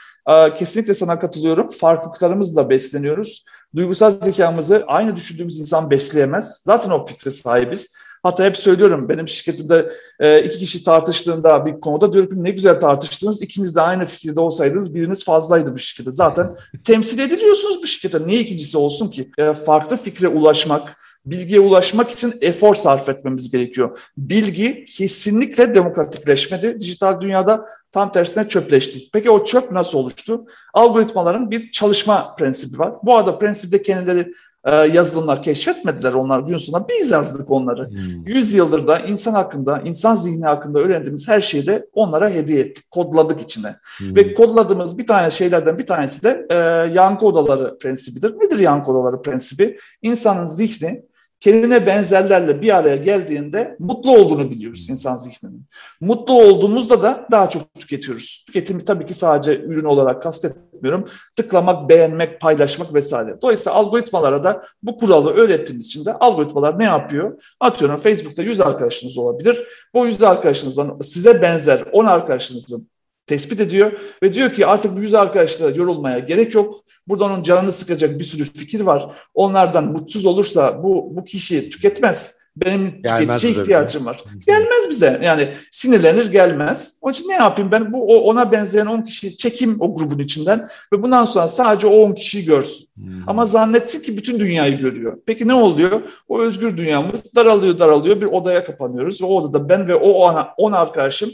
kesinlikle sana katılıyorum. Farklılıklarımızla besleniyoruz. Duygusal zekamızı aynı düşündüğümüz insan besleyemez. Zaten o fikre sahibiz. Hatta hep söylüyorum benim şirketimde e, iki kişi tartıştığında bir konuda diyorum ki ne güzel tartıştınız. İkiniz de aynı fikirde olsaydınız biriniz fazlaydı bu şirkette. Zaten temsil ediliyorsunuz bu şirkete. Niye ikincisi olsun ki? E, farklı fikre ulaşmak, bilgiye ulaşmak için efor sarf etmemiz gerekiyor. Bilgi kesinlikle demokratikleşmedi. Dijital dünyada tam tersine çöpleşti. Peki o çöp nasıl oluştu? Algoritmaların bir çalışma prensibi var. Bu arada prensipte kendileri e, yazılımlar keşfetmediler onlar gün sonunda biz yazdık onları. Hmm. 100 yıldır da insan hakkında, insan zihni hakkında öğrendiğimiz her şeyi de onlara hediye ettik, kodladık içine. Hmm. Ve kodladığımız bir tane şeylerden bir tanesi de e, yankı odaları prensibidir. Nedir yankı odaları prensibi? İnsanın zihni kendine benzerlerle bir araya geldiğinde mutlu olduğunu biliyoruz insan zihninin. Mutlu olduğumuzda da daha çok tüketiyoruz. Tüketimi tabii ki sadece ürün olarak kastetmiyorum. Tıklamak, beğenmek, paylaşmak vesaire. Dolayısıyla algoritmalara da bu kuralı öğrettiğimiz için de algoritmalar ne yapıyor? Atıyorum Facebook'ta 100 arkadaşınız olabilir. Bu 100 arkadaşınızdan size benzer 10 arkadaşınızın tespit ediyor ve diyor ki artık bu yüz arkadaşlara yorulmaya gerek yok. Burada onun canını sıkacak bir sürü fikir var. Onlardan mutsuz olursa bu bu kişi tüketmez. Benim tüketici ihtiyacım var. Gelmez bize. Yani sinirlenir gelmez. Onun için ne yapayım ben bu ona benzeyen 10 kişi çekeyim o grubun içinden ve bundan sonra sadece o 10 kişiyi görsün. Hmm. Ama zannetsin ki bütün dünyayı görüyor. Peki ne oluyor? O özgür dünyamız daralıyor daralıyor bir odaya kapanıyoruz ve o odada ben ve o 10 arkadaşım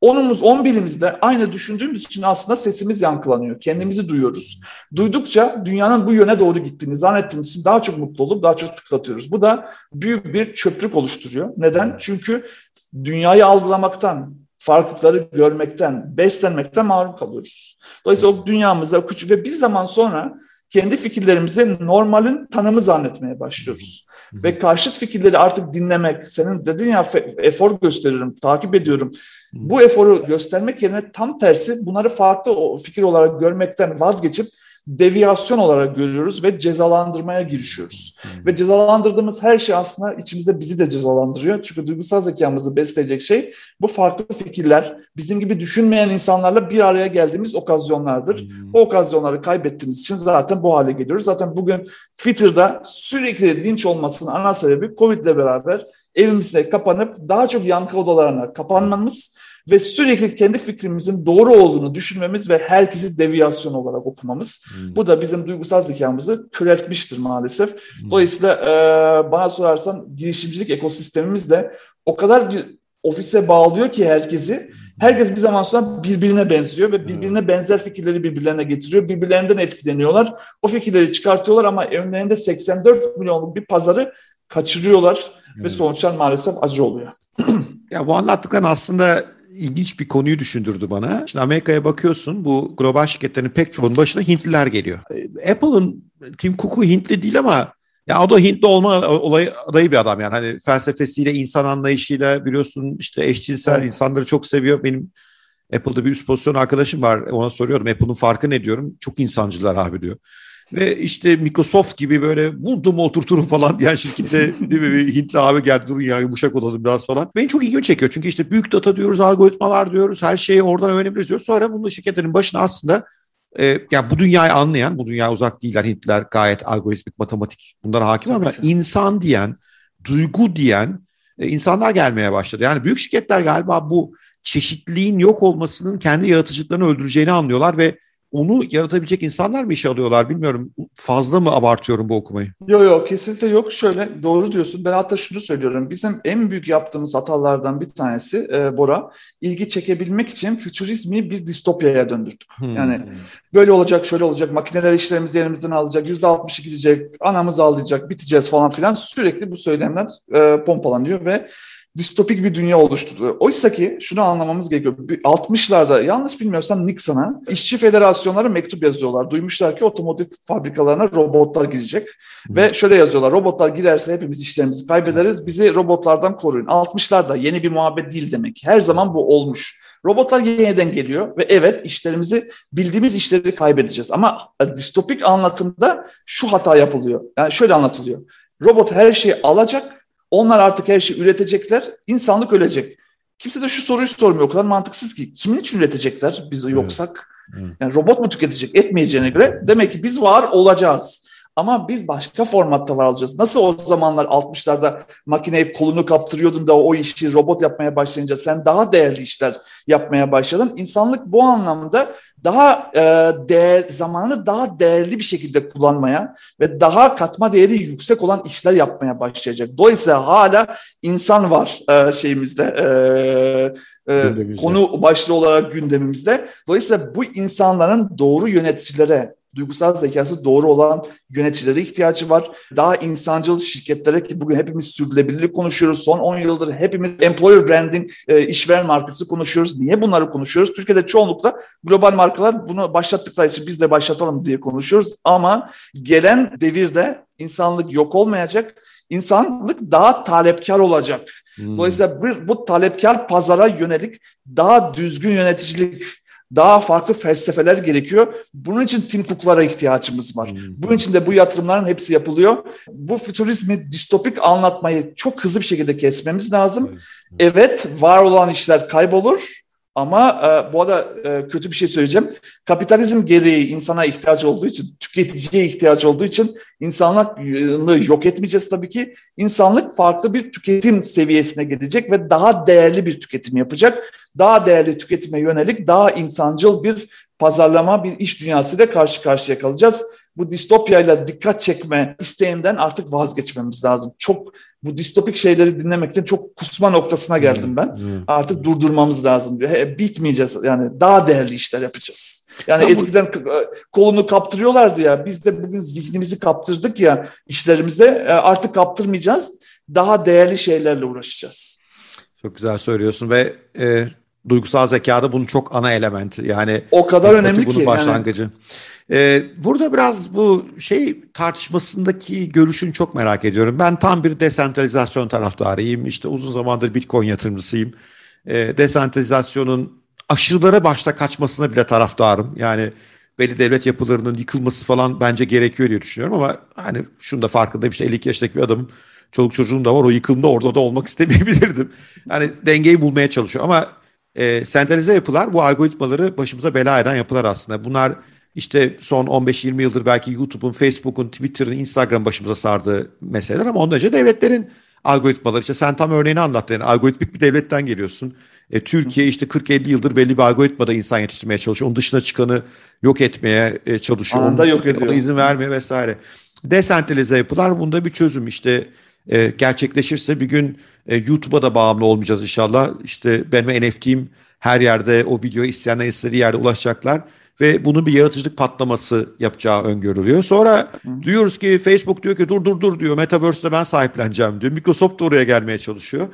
Onumuz, on birimizde aynı düşündüğümüz için aslında sesimiz yankılanıyor. Kendimizi duyuyoruz. Duydukça dünyanın bu yöne doğru gittiğini zannettiğimiz için daha çok mutlu olup daha çok tıklatıyoruz. Bu da büyük bir çöplük oluşturuyor. Neden? Çünkü dünyayı algılamaktan, farklılıkları görmekten, beslenmekten mahrum kalıyoruz. Dolayısıyla o dünyamızda küçük ve bir zaman sonra kendi fikirlerimizi normalin tanımı zannetmeye başlıyoruz. Ve karşıt fikirleri artık dinlemek, senin dedin ya efor gösteririm, takip ediyorum. Bu eforu göstermek yerine tam tersi bunları farklı fikir olarak görmekten vazgeçip deviyasyon olarak görüyoruz ve cezalandırmaya girişiyoruz. Hmm. Ve cezalandırdığımız her şey aslında içimizde bizi de cezalandırıyor. Çünkü duygusal zekamızı besleyecek şey bu farklı fikirler, bizim gibi düşünmeyen insanlarla bir araya geldiğimiz okazyonlardır. Hmm. O okazyonları kaybettiğimiz için zaten bu hale geliyoruz. Zaten bugün Twitter'da sürekli linç olmasının ana sebebi Covid ile beraber evimizde kapanıp daha çok yankı odalarına kapanmamız ve sürekli kendi fikrimizin doğru olduğunu düşünmemiz ve herkesi deviyasyon olarak okumamız. Hmm. Bu da bizim duygusal zekamızı köreltmiştir maalesef. Hmm. Dolayısıyla e, bana sorarsan girişimcilik ekosistemimiz de o kadar bir ofise bağlıyor ki herkesi. Hmm. Herkes bir zaman sonra birbirine benziyor ve birbirine benzer fikirleri birbirlerine getiriyor. Birbirlerinden etkileniyorlar. O fikirleri çıkartıyorlar ama önlerinde 84 milyonluk bir pazarı kaçırıyorlar evet. ve sonuçlar maalesef acı oluyor. *clears throat* ya bu anlattıkların aslında ilginç bir konuyu düşündürdü bana. Şimdi Amerika'ya bakıyorsun bu global şirketlerin pek çoğunun başına Hintliler geliyor. E, Apple'ın Tim Cook'u Hintli değil ama ya o da Hintli olma olayı adayı bir adam yani. Hani felsefesiyle, insan anlayışıyla biliyorsun işte eşcinsel evet. insanları çok seviyor. Benim Apple'da bir üst pozisyon arkadaşım var. Ona soruyorum Apple'ın farkı ne diyorum. Çok insancılar abi diyor. Ve işte Microsoft gibi böyle vurdum oturturum falan diyen şirkette Hintli abi geldi durun ya yumuşak olalım biraz falan. Beni çok ilgimi çekiyor çünkü işte büyük data diyoruz, algoritmalar diyoruz, her şeyi oradan öğrenebiliriz diyoruz. Sonra bunun şirketlerin başına aslında e, yani bu dünyayı anlayan, bu dünya uzak değiller Hintliler gayet algoritmik, matematik bunlara hakim ama insan diyen, duygu diyen e, insanlar gelmeye başladı. Yani büyük şirketler galiba bu çeşitliliğin yok olmasının kendi yaratıcılıklarını öldüreceğini anlıyorlar ve onu yaratabilecek insanlar mı işe alıyorlar bilmiyorum. Fazla mı abartıyorum bu okumayı? Yok yok kesinlikle yok. Şöyle doğru diyorsun. Ben hatta şunu söylüyorum. Bizim en büyük yaptığımız hatalardan bir tanesi e, Bora, ilgi çekebilmek için fütürizmi bir distopyaya döndürdük. Hmm. Yani böyle olacak, şöyle olacak, makineler işlerimizi elimizden alacak, yüzde altmışı gidecek, anamız ağlayacak, biteceğiz falan filan. Sürekli bu söylemler e, pompalanıyor ve distopik bir dünya oluşturdu. Oysa ki şunu anlamamız gerekiyor. 60'larda yanlış bilmiyorsam Nixon'a işçi federasyonları mektup yazıyorlar. Duymuşlar ki otomotiv fabrikalarına robotlar girecek. Hmm. Ve şöyle yazıyorlar. Robotlar girerse hepimiz işlerimizi kaybederiz. Bizi robotlardan koruyun. 60'larda yeni bir muhabbet değil demek. Her zaman bu olmuş. Robotlar yeniden geliyor ve evet işlerimizi bildiğimiz işleri kaybedeceğiz. Ama distopik anlatımda şu hata yapılıyor. Yani şöyle anlatılıyor. Robot her şeyi alacak onlar artık her şeyi üretecekler. İnsanlık ölecek. Kimse de şu soruyu sormuyor. O kadar mantıksız ki. Kimin için üretecekler biz yoksak? Evet. Yani robot mu tüketecek? Etmeyeceğine göre demek ki biz var olacağız. Ama biz başka formatta var olacağız. Nasıl o zamanlar 60'larda makineye kolunu kaptırıyordun da o işi robot yapmaya başlayınca sen daha değerli işler yapmaya başladın. İnsanlık bu anlamda daha e, değer, zamanı daha değerli bir şekilde kullanmaya ve daha katma değeri yüksek olan işler yapmaya başlayacak. Dolayısıyla hala insan var e, şeyimizde. E, e, konu başlığı olarak gündemimizde. Dolayısıyla bu insanların doğru yöneticilere duygusal zekası doğru olan yöneticilere ihtiyacı var. Daha insancıl şirketlere ki bugün hepimiz sürdürülebilirlik konuşuyoruz. Son 10 yıldır hepimiz employer branding, e, işveren markası konuşuyoruz. Niye bunları konuşuyoruz? Türkiye'de çoğunlukla global markalar bunu başlattıkları için biz de başlatalım diye konuşuyoruz. Ama gelen devirde insanlık yok olmayacak. İnsanlık daha talepkar olacak. Hmm. Dolayısıyla bu, bu talepkar pazara yönelik daha düzgün yöneticilik daha farklı felsefeler gerekiyor. Bunun için Tim Cook'lara ihtiyacımız var. Hmm. Bunun için de bu yatırımların hepsi yapılıyor. Bu fütürizmi, distopik anlatmayı çok hızlı bir şekilde kesmemiz lazım. Evet, var olan işler kaybolur ama e, bu arada e, kötü bir şey söyleyeceğim. Kapitalizm gereği insana ihtiyaç olduğu için, tüketiciye ihtiyaç olduğu için insanlığı yok etmeyeceğiz tabii ki. İnsanlık farklı bir tüketim seviyesine gelecek ve daha değerli bir tüketim yapacak. Daha değerli tüketime yönelik daha insancıl bir pazarlama, bir iş dünyasıyla karşı karşıya kalacağız bu distopyayla dikkat çekme isteğinden artık vazgeçmemiz lazım. Çok bu distopik şeyleri dinlemekten çok kusma noktasına geldim ben. Artık durdurmamız lazım. Bitmeyeceğiz yani daha değerli işler yapacağız. Yani ya eskiden bu... kolunu kaptırıyorlardı ya biz de bugün zihnimizi kaptırdık ya işlerimize e, artık kaptırmayacağız. Daha değerli şeylerle uğraşacağız. Çok güzel söylüyorsun ve e, duygusal zekada bunun çok ana elementi. Yani o kadar önemli bunun ki. başlangıcı. Yani... Ee, burada biraz bu şey tartışmasındaki görüşünü çok merak ediyorum. Ben tam bir desentralizasyon taraftarıyım. İşte uzun zamandır Bitcoin yatırımcısıyım. Ee, desentralizasyonun aşırılara başta kaçmasına bile taraftarım. Yani belli devlet yapılarının yıkılması falan bence gerekiyor diye düşünüyorum ama hani şunu da farkındayım işte 52 yaşındaki bir adamım çoluk çocuğum da var o yıkımda orada da olmak *laughs* istemeyebilirdim. Yani dengeyi bulmaya çalışıyor ama e, sentralize yapılar bu algoritmaları başımıza bela eden yapılar aslında. Bunlar işte son 15-20 yıldır belki YouTube'un, Facebook'un, Twitter'ın, Instagram başımıza sardığı meseleler ama ondan önce devletlerin algoritmaları. İşte sen tam örneğini anlattın. Yani algoritmik bir devletten geliyorsun. E, Türkiye işte 40-50 yıldır belli bir algoritmada insan yetiştirmeye çalışıyor. Onun dışına çıkanı yok etmeye e, çalışıyor. Anında Onu, yok ediyor. Ona izin vermiyor vesaire. Desentralize yapılar bunda bir çözüm. İşte e, gerçekleşirse bir gün e, YouTube'a da bağımlı olmayacağız inşallah. İşte benim NFT'im her yerde o videoyu isteyenler istediği yerde ulaşacaklar ve bunun bir yaratıcılık patlaması yapacağı öngörülüyor. Sonra Hı. duyuyoruz ki Facebook diyor ki dur dur dur diyor Metaverse'de ben sahipleneceğim diyor. Microsoft da oraya gelmeye çalışıyor.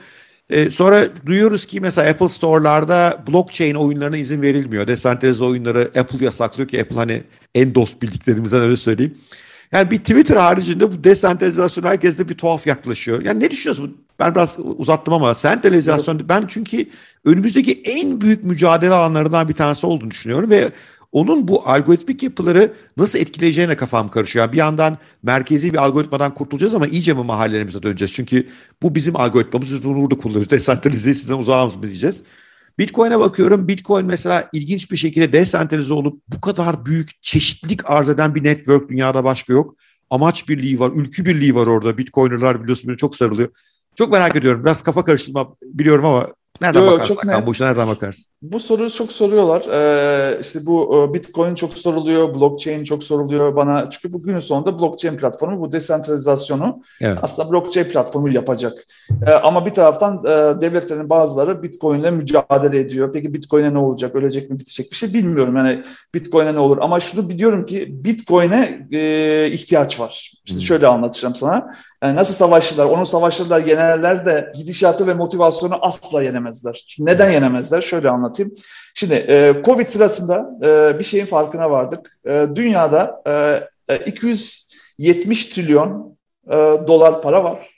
Ee, sonra duyuyoruz ki mesela Apple Store'larda blockchain oyunlarına izin verilmiyor. Desentralize oyunları Apple yasaklıyor ki Apple hani en dost bildiklerimizden öyle söyleyeyim. Yani bir Twitter haricinde bu desentralizasyon herkeste bir tuhaf yaklaşıyor. Yani ne düşünüyorsun? Ben biraz uzattım ama sentralizasyon ben çünkü önümüzdeki en büyük mücadele alanlarından bir tanesi olduğunu düşünüyorum ve onun bu algoritmik yapıları nasıl etkileyeceğine kafam karışıyor. bir yandan merkezi bir algoritmadan kurtulacağız ama iyice mi mahallelerimize döneceğiz? Çünkü bu bizim algoritmamız biz bunu burada kullanıyoruz. *laughs* Desentralize sizden uzağımız mı diyeceğiz? Bitcoin'e bakıyorum. Bitcoin mesela ilginç bir şekilde desentralize olup bu kadar büyük çeşitlilik arz eden bir network dünyada başka yok. Amaç birliği var, ülkü birliği var orada. Bitcoinerlar biliyorsun beni çok sarılıyor. Çok merak ediyorum. Biraz kafa karıştırma biliyorum ama Nereden Yo, bakarsın? Çok net. Bu işe nereden bakarsın? Bu soruyu çok soruyorlar. Ee, işte bu e, Bitcoin çok soruluyor, blockchain çok soruluyor bana. Çünkü bugünün sonunda blockchain platformu bu desentralizasyonu evet. aslında blockchain platformu yapacak. Ee, ama bir taraftan e, devletlerin bazıları Bitcoin ile mücadele ediyor. Peki Bitcoin'e ne olacak? Ölecek mi, bitecek bir şey bilmiyorum. Yani Bitcoin'e ne olur? Ama şunu biliyorum ki Bitcoin'e e, ihtiyaç var. İşte hmm. şöyle anlatacağım sana. Yani nasıl savaştılar, onu savaştılar, yenerler de gidişatı ve motivasyonu asla yenemezler. Şimdi neden yenemezler? Şöyle anlatayım. Şimdi e, Covid sırasında e, bir şeyin farkına vardık. E, dünyada e, 270 e, trilyon e, dolar para var.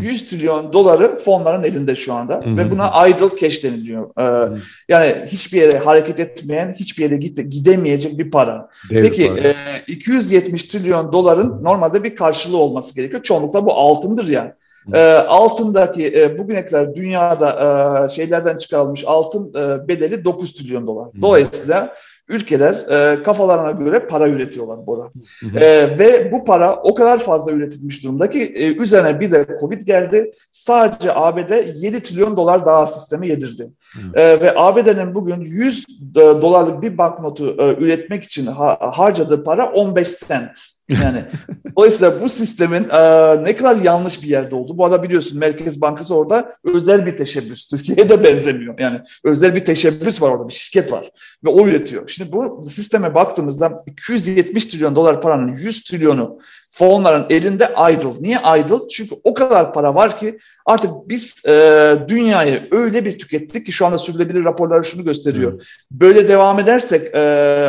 100 trilyon doları fonların elinde şu anda hı hı. ve buna idle cash deniliyor. Ee, yani hiçbir yere hareket etmeyen, hiçbir yere gide, gidemeyecek bir para. Dev Peki para. E, 270 trilyon doların normalde bir karşılığı olması gerekiyor. Çoğunlukla bu altındır yani. E, altındaki e, bugüne kadar dünyada e, şeylerden çıkarılmış altın e, bedeli 9 trilyon dolar. Dolayısıyla ülkeler e, kafalarına göre para üretiyorlar Bora. E, ve bu para o kadar fazla üretilmiş durumda ki e, üzerine bir de Covid geldi. Sadece ABD 7 trilyon dolar daha sisteme yedirdi. E, ve ABD'nin bugün 100 e, dolarlık bir banknotu e, üretmek için ha, harcadığı para 15 sent. Yani *laughs* dolayısıyla bu sistemin e, ne kadar yanlış bir yerde oldu. Bu arada biliyorsun Merkez Bankası orada özel bir teşebbüs. Türkiye'ye de benzemiyor. Yani özel bir teşebbüs var orada bir şirket var ve o üretiyor. Şimdi bu sisteme baktığımızda 270 trilyon dolar paranın 100 trilyonu fonların elinde idle. Niye idle? Çünkü o kadar para var ki artık biz e, dünyayı öyle bir tükettik ki şu anda sürülebilir raporları şunu gösteriyor. Hmm. Böyle devam edersek e,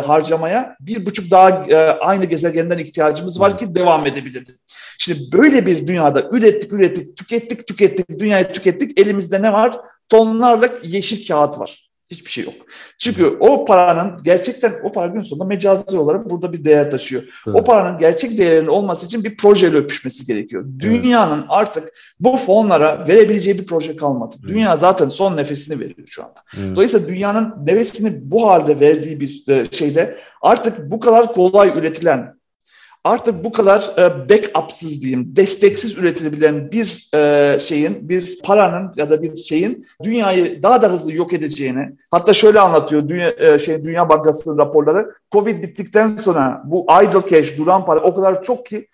harcamaya bir buçuk daha e, aynı gezegenden ihtiyacımız var ki devam edebilirdi. Şimdi böyle bir dünyada ürettik, ürettik, tükettik, tükettik, dünyayı tükettik. Elimizde ne var? Tonlarlık yeşil kağıt var. Hiçbir şey yok. Çünkü o paranın gerçekten o para gün sonunda mecazi olarak burada bir değer taşıyor. Evet. O paranın gerçek değerinin olması için bir projeyle öpüşmesi gerekiyor. Dünyanın evet. artık bu fonlara verebileceği bir proje kalmadı. Evet. Dünya zaten son nefesini veriyor şu anda. Evet. Dolayısıyla dünyanın nefesini bu halde verdiği bir e, şeyde artık bu kadar kolay üretilen artık bu kadar e, backupsız diyeyim, desteksiz üretilebilen bir e, şeyin, bir paranın ya da bir şeyin dünyayı daha da hızlı yok edeceğini, hatta şöyle anlatıyor Dünya, e, şey, Dünya Bankası'nın raporları, Covid bittikten sonra bu idle cash, duran para o kadar çok ki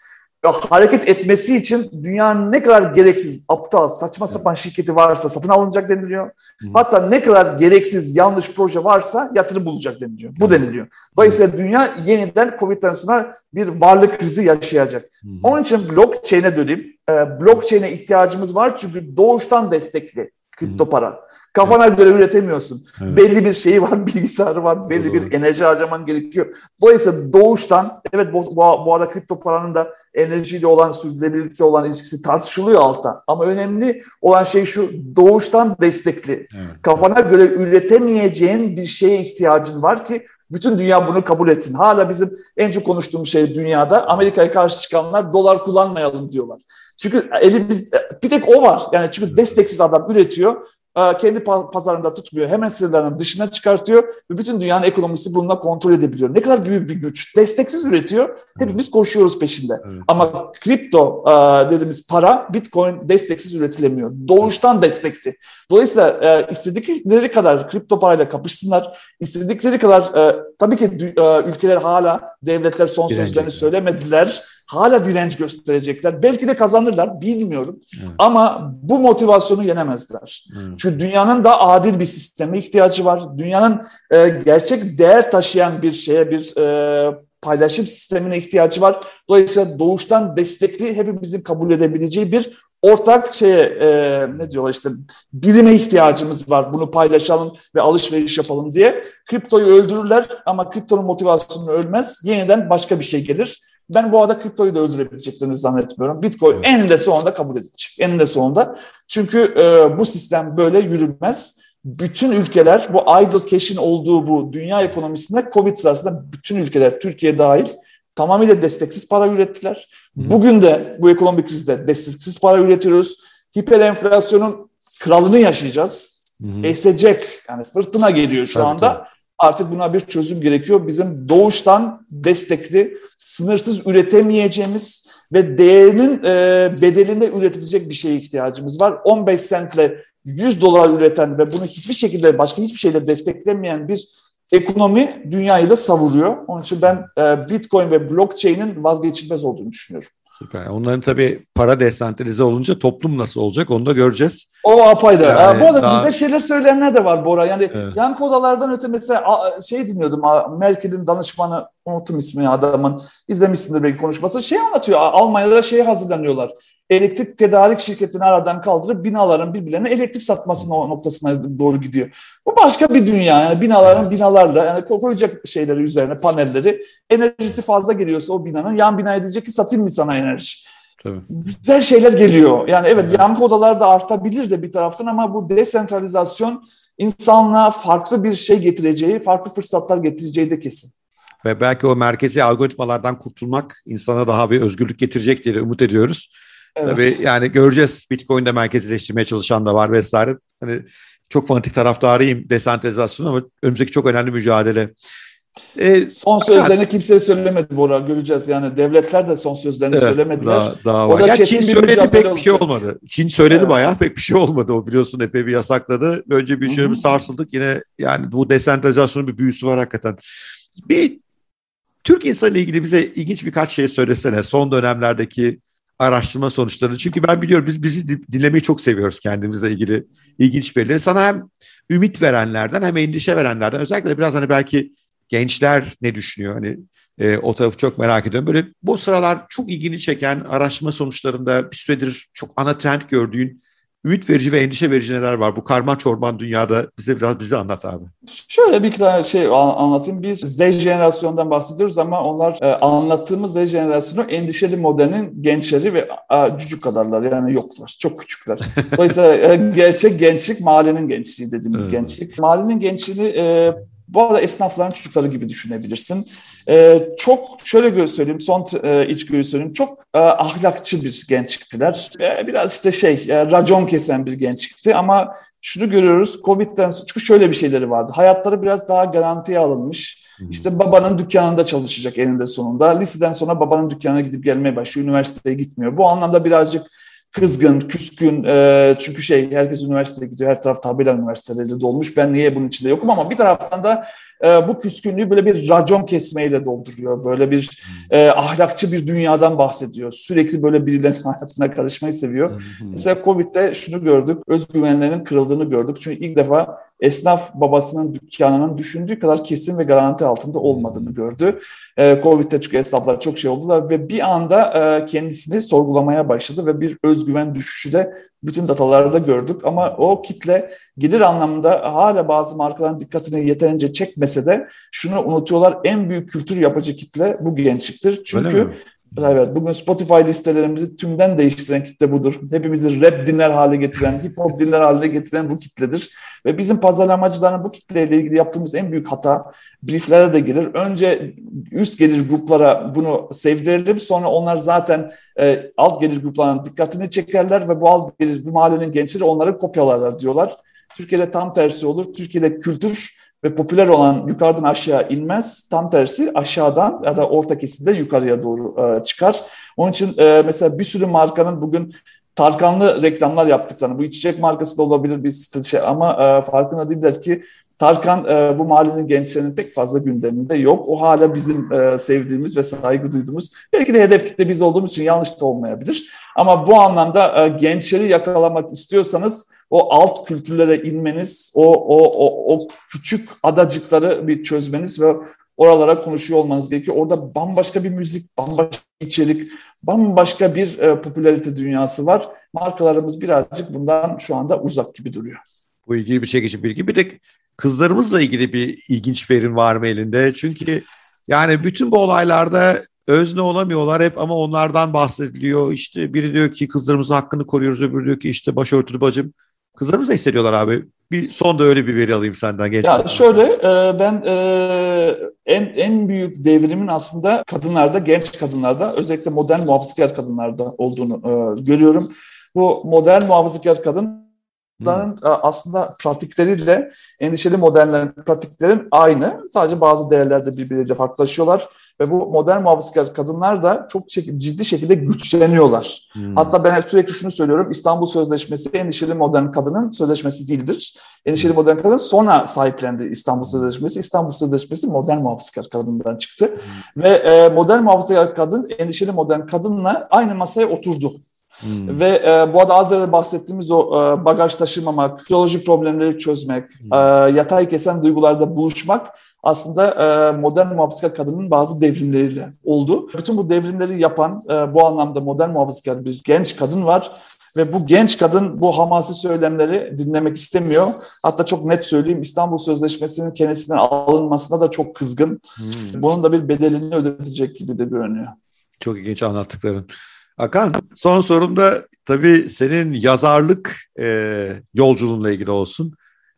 hareket etmesi için dünyanın ne kadar gereksiz, aptal, saçma sapan şirketi varsa satın alınacak deniliyor. Hı. Hatta ne kadar gereksiz, yanlış proje varsa yatırım bulacak deniliyor. Bu deniliyor. Dolayısıyla dünya yeniden Covid'den sonra bir varlık krizi yaşayacak. Hı. Onun için blockchain'e döneyim. Ee, blockchain'e ihtiyacımız var çünkü doğuştan destekli. Kripto para. Kafana göre üretemiyorsun. Evet. Belli bir şeyi var, *laughs* bilgisayarı var, belli Doğru. bir enerji harcaman gerekiyor. Dolayısıyla doğuştan, evet bu, bu, arada kripto paranın da enerjiyle olan, sürdürülebilirlikle olan ilişkisi tartışılıyor altta. Ama önemli olan şey şu, doğuştan destekli. Evet. Kafana göre üretemeyeceğin bir şeye ihtiyacın var ki bütün dünya bunu kabul etsin. Hala bizim en çok konuştuğumuz şey dünyada Amerika'ya karşı çıkanlar dolar kullanmayalım diyorlar. Çünkü elimiz bir tek o var. Yani çünkü desteksiz adam üretiyor kendi pazarında tutmuyor. Hemen sınırlarının dışına çıkartıyor ve bütün dünyanın ekonomisi bununla kontrol edebiliyor. Ne kadar büyük bir güç. Desteksiz üretiyor. Hepimiz koşuyoruz peşinde. Evet. Ama kripto dediğimiz para, bitcoin desteksiz üretilemiyor. Doğuştan destekli. Dolayısıyla istedikleri kadar kripto parayla kapışsınlar. İstedikleri kadar tabii ki ülkeler hala devletler son sözlerini söylemediler hala direnç gösterecekler. Belki de kazanırlar bilmiyorum. Evet. Ama bu motivasyonu yenemezler. Evet. Çünkü dünyanın da adil bir sisteme ihtiyacı var. Dünyanın e, gerçek değer taşıyan bir şeye, bir e, paylaşım sistemine ihtiyacı var. Dolayısıyla doğuştan destekli hepimizin kabul edebileceği bir ortak şeye e, ne diyorlar işte birime ihtiyacımız var. Bunu paylaşalım ve alışveriş yapalım diye. Kriptoyu öldürürler ama kriptonun motivasyonu ölmez. Yeniden başka bir şey gelir. Ben bu arada kriptoyu da öldürebileceklerini zannetmiyorum. Bitcoin evet. eninde sonunda kabul edilecek. Eninde sonunda. Çünkü e, bu sistem böyle yürünmez. Bütün ülkeler bu idle cash'in olduğu bu dünya ekonomisinde Covid sırasında bütün ülkeler Türkiye dahil tamamıyla desteksiz para ürettiler. Bugün de bu ekonomik krizde desteksiz para üretiyoruz. Hiper enflasyonun kralını yaşayacağız. Hı Esecek yani fırtına geliyor şu Tabii anda. Ki. Artık buna bir çözüm gerekiyor. Bizim doğuştan destekli, sınırsız üretemeyeceğimiz ve değerinin e, bedelinde üretilecek bir şeye ihtiyacımız var. 15 sentle 100 dolar üreten ve bunu hiçbir şekilde başka hiçbir şeyle desteklemeyen bir ekonomi dünyayı da savuruyor. Onun için ben e, Bitcoin ve blockchain'in vazgeçilmez olduğunu düşünüyorum. Süper. Onların tabii para desentralize olunca toplum nasıl olacak onu da göreceğiz. O apayrı. Yani, bu arada daha... bizde şeyler söyleyenler de var Bora. Yani evet. yankı odalardan öte mesela şey dinliyordum. Merkel'in danışmanı unuttum ismini adamın. İzlemişsindir belki konuşması. Şey anlatıyor. Almanya'da şey hazırlanıyorlar elektrik tedarik şirketini aradan kaldırıp binaların birbirlerine elektrik satması noktasına doğru gidiyor. Bu başka bir dünya. Yani binaların binalarla yani koyacak şeyleri üzerine panelleri enerjisi fazla geliyorsa o binanın yan bina diyecek ki satayım mı sana enerji? Tabii. Güzel şeyler geliyor. Yani evet, evet. yankı odalar da artabilir de bir taraftan ama bu desentralizasyon insanlığa farklı bir şey getireceği, farklı fırsatlar getireceği de kesin. Ve belki o merkezi algoritmalardan kurtulmak insana daha bir özgürlük getirecek diye umut ediyoruz. Evet. Tabii yani göreceğiz. Bitcoin'de merkezileştirmeye çalışan da var vesaire. Hani çok fanatik taraftarıyım desentralizasyon ama önümüzdeki çok önemli mücadele. Ee, son sözlerini kimseye söylemedi Bora. Göreceğiz yani. Devletler de son sözlerini evet, söylemediler. Daha, daha var. O da ya Çin söyledi pek olacak. bir şey olmadı. Çin söyledi evet. bayağı pek bir şey olmadı. O biliyorsun epey bir yasakladı. Önce bir şöyle bir sarsıldık. Yine yani bu desentralizasyonun bir büyüsü var hakikaten. Bir Türk insanı ile ilgili bize ilginç birkaç şey söylesene. Son dönemlerdeki araştırma sonuçlarını. Çünkü ben biliyorum biz bizi dinlemeyi çok seviyoruz kendimizle ilgili ilginç verileri. Sana hem ümit verenlerden hem endişe verenlerden özellikle biraz hani belki gençler ne düşünüyor? Hani e, o tarafı çok merak ediyorum. Böyle bu sıralar çok ilgini çeken araştırma sonuçlarında bir süredir çok ana trend gördüğün ümit verici ve endişe verici neler var? Bu karman çorban dünyada bize biraz bizi anlat abi. Şöyle bir tane şey anlatayım. Biz Z jenerasyondan bahsediyoruz ama onlar e, anlattığımız Z jenerasyonu endişeli modelin gençleri ve a, cücük kadarlar yani yoklar. Çok küçükler. *laughs* Dolayısıyla e, gerçek gençlik mahallenin gençliği dediğimiz gençlik. Mahallenin gençliğini e, bu arada esnafların çocukları gibi düşünebilirsin. Ee, çok şöyle söyleyeyim, son e, içgörü söyleyeyim, çok e, ahlakçı bir gençliktiler. E, biraz işte şey, e, racon kesen bir gençlikti ama şunu görüyoruz, Covid'den sonra, çünkü şöyle bir şeyleri vardı. Hayatları biraz daha garantiye alınmış. İşte babanın dükkanında çalışacak eninde sonunda. Liseden sonra babanın dükkanına gidip gelmeye başlıyor, üniversiteye gitmiyor. Bu anlamda birazcık kızgın, küskün e, çünkü şey herkes üniversiteye gidiyor, her taraf tabela üniversiteleriyle dolmuş. Ben niye bunun içinde yokum ama bir taraftan da e, bu küskünlüğü böyle bir racon kesmeyle dolduruyor. Böyle bir e, ahlakçı bir dünyadan bahsediyor. Sürekli böyle birilerinin hayatına karışmayı seviyor. Mesela Covid'de şunu gördük, özgüvenlerinin kırıldığını gördük. Çünkü ilk defa esnaf babasının dükkanının düşündüğü kadar kesin ve garanti altında olmadığını gördü. E, Covid'de çünkü esnaflar çok şey oldular ve bir anda e, kendisini sorgulamaya başladı ve bir özgüven düşüşü de bütün datalarda gördük ama o kitle gelir anlamında hala bazı markaların dikkatini yeterince çekmese de şunu unutuyorlar en büyük kültür yapıcı kitle bu gençliktir. Çünkü Evet, bugün Spotify listelerimizi tümden değiştiren kitle budur. Hepimizi rap dinler hale getiren, hip hop dinler hale getiren bu kitledir. Ve bizim pazarlamacıların bu kitleyle ilgili yaptığımız en büyük hata brieflere de girir. Önce üst gelir gruplara bunu sevdirelim. Sonra onlar zaten e, alt gelir gruplarının dikkatini çekerler ve bu alt gelir bir mahallenin gençleri onları kopyalarlar diyorlar. Türkiye'de tam tersi olur. Türkiye'de kültür ve popüler olan yukarıdan aşağı inmez. Tam tersi aşağıdan ya da orta kesimde yukarıya doğru e, çıkar. Onun için e, mesela bir sürü markanın bugün Tarkanlı reklamlar yaptıklarını, bu içecek markası da olabilir bir şey ama e, farkında değiller ki Tarkan e, bu mahallenin gençlerinin pek fazla gündeminde yok. O hala bizim e, sevdiğimiz ve saygı duyduğumuz, belki de hedef kitle biz olduğumuz için yanlış da olmayabilir. Ama bu anlamda e, gençleri yakalamak istiyorsanız o alt kültürlere inmeniz, o, o, o, o küçük adacıkları bir çözmeniz ve oralara konuşuyor olmanız gerekiyor. Orada bambaşka bir müzik, bambaşka bir içerik, bambaşka bir e, popülarite dünyası var. Markalarımız birazcık bundan şu anda uzak gibi duruyor. Bu ilgili bir çekici bilgi. Bir de kızlarımızla ilgili bir ilginç verim var mı elinde? Çünkü yani bütün bu olaylarda özne olamıyorlar hep ama onlardan bahsediliyor. İşte biri diyor ki kızlarımızın hakkını koruyoruz, öbürü diyor ki işte başörtülü bacım. Kızlarımız da hissediyorlar abi. Bir son da öyle bir veri alayım senden genç. Ya şöyle e, ben e, en en büyük devrimin aslında kadınlarda, genç kadınlarda, özellikle modern muhafazakar kadınlarda olduğunu e, görüyorum. Bu modern muhafazakar kadın Hmm. aslında pratikleriyle endişeli modernlerin pratiklerin aynı. Sadece bazı değerlerde birbirleriyle farklılaşıyorlar. Ve bu modern muhafazakar kadınlar da çok ciddi şekilde güçleniyorlar. Hmm. Hatta ben sürekli şunu söylüyorum. İstanbul Sözleşmesi endişeli modern kadının sözleşmesi değildir. Endişeli modern kadın sonra sahiplendi İstanbul Sözleşmesi. İstanbul Sözleşmesi modern muhafazakar kadından çıktı. Hmm. Ve e, modern muhafazakar kadın endişeli modern kadınla aynı masaya oturdu. Hmm. Ve e, bu arada az önce bahsettiğimiz o e, bagaj taşımamak, psikolojik problemleri çözmek, hmm. e, yatay kesen duygularda buluşmak aslında e, modern muhafazakar kadının bazı devrimleriyle oldu. Bütün bu devrimleri yapan e, bu anlamda modern muhafazakar bir genç kadın var. Ve bu genç kadın bu hamasi söylemleri dinlemek istemiyor. Hatta çok net söyleyeyim İstanbul Sözleşmesi'nin kendisinden alınmasına da çok kızgın. Hmm. Bunun da bir bedelini ödetecek gibi de görünüyor. Çok ilginç anlattıkların. Hakan son sorum da tabii senin yazarlık e, yolculuğunla ilgili olsun.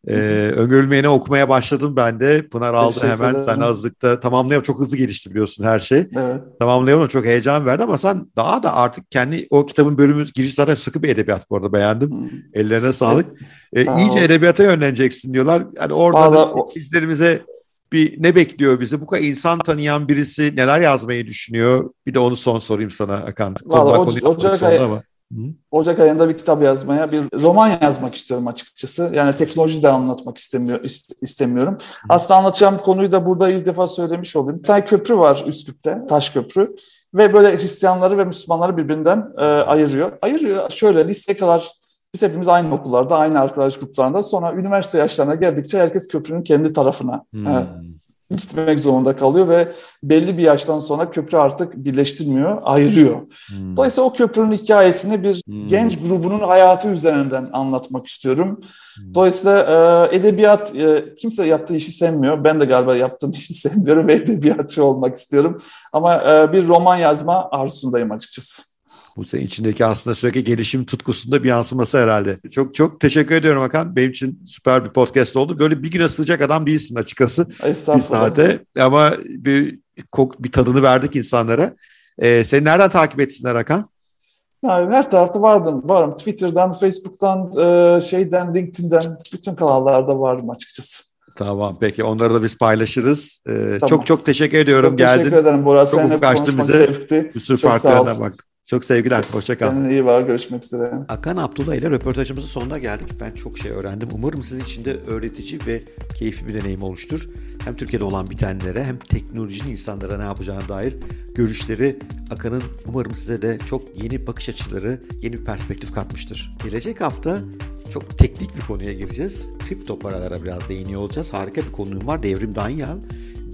Ee, öngörülmeyeni okumaya başladım ben de. Pınar aldı Teşekkür hemen. Ederim. Sen azlıkta tamamlayalım. Çok hızlı gelişti biliyorsun her şey. Evet. Tamamlayalım çok heyecan verdi ama sen daha da artık kendi o kitabın bölümü giriş zaten sıkı bir edebiyat bu arada beğendim. Ellerine sağlık. Evet. Ee, iyice edebiyata yönleneceksin diyorlar. Yani orada izlerimize bir ne bekliyor bizi? Bu kadar insan tanıyan birisi neler yazmayı düşünüyor? Bir de onu son sorayım sana Hakan. Valla Ocak, ayı, ama. Ocak ayında bir kitap yazmaya, bir roman yazmak istiyorum açıkçası. Yani teknoloji de anlatmak istemiyor, istemiyorum. Hı. Aslında anlatacağım konuyu da burada ilk defa söylemiş olayım. Bir tane köprü var Üsküp'te, taş köprü. Ve böyle Hristiyanları ve Müslümanları birbirinden e, ayırıyor. Ayırıyor şöyle lise kadar biz hepimiz aynı okullarda, aynı arkadaş gruplarında. Sonra üniversite yaşlarına geldikçe herkes köprünün kendi tarafına hmm. e, gitmek zorunda kalıyor ve belli bir yaştan sonra köprü artık birleştirmiyor, ayırıyor. Hmm. Dolayısıyla o köprünün hikayesini bir hmm. genç grubunun hayatı üzerinden anlatmak istiyorum. Hmm. Dolayısıyla e, edebiyat e, kimse yaptığı işi sevmiyor. Ben de galiba yaptığım *laughs* işi sevmiyorum ve edebiyatçı olmak istiyorum. Ama e, bir roman yazma arzusundayım açıkçası. Bu senin içindeki aslında sürekli gelişim tutkusunda bir yansıması herhalde. Çok çok teşekkür ediyorum Hakan. Benim için süper bir podcast oldu. Böyle bir güne sığacak adam değilsin açıkçası. Bir saate. Ama bir, bir tadını verdik insanlara. Ee, seni nereden takip etsinler Hakan? Yani her tarafta vardım, varım. Twitter'dan, Facebook'tan, e, şeyden, LinkedIn'den bütün kanallarda vardım açıkçası. Tamam peki onları da biz paylaşırız. Ee, tamam. Çok çok teşekkür ediyorum. Çok Geldin. teşekkür ederim Burak. Çok Seninle konuşmak bize. Bir sürü farklı yerden baktık. Çok sevgiler. Hoşça kal. Kendine iyi bak. Görüşmek üzere. Akan Abdullah ile röportajımızın sonuna geldik. Ben çok şey öğrendim. Umarım sizin için de öğretici ve keyifli bir deneyim olmuştur. Hem Türkiye'de olan bitenlere hem teknolojinin insanlara ne yapacağına dair görüşleri Akan'ın umarım size de çok yeni bakış açıları, yeni bir perspektif katmıştır. Gelecek hafta çok teknik bir konuya gireceğiz. Kripto paralara biraz değiniyor olacağız. Harika bir konum var. Devrim Danyal.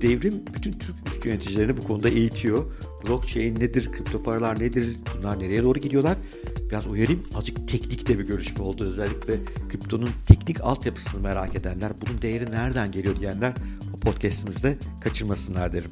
Devrim bütün Türk üst yöneticilerini bu konuda eğitiyor. Blockchain nedir, kripto paralar nedir, bunlar nereye doğru gidiyorlar? Biraz uyarayım, azıcık teknik de bir görüşme oldu. Özellikle kriptonun teknik altyapısını merak edenler, bunun değeri nereden geliyor diyenler o podcastimizde kaçırmasınlar derim.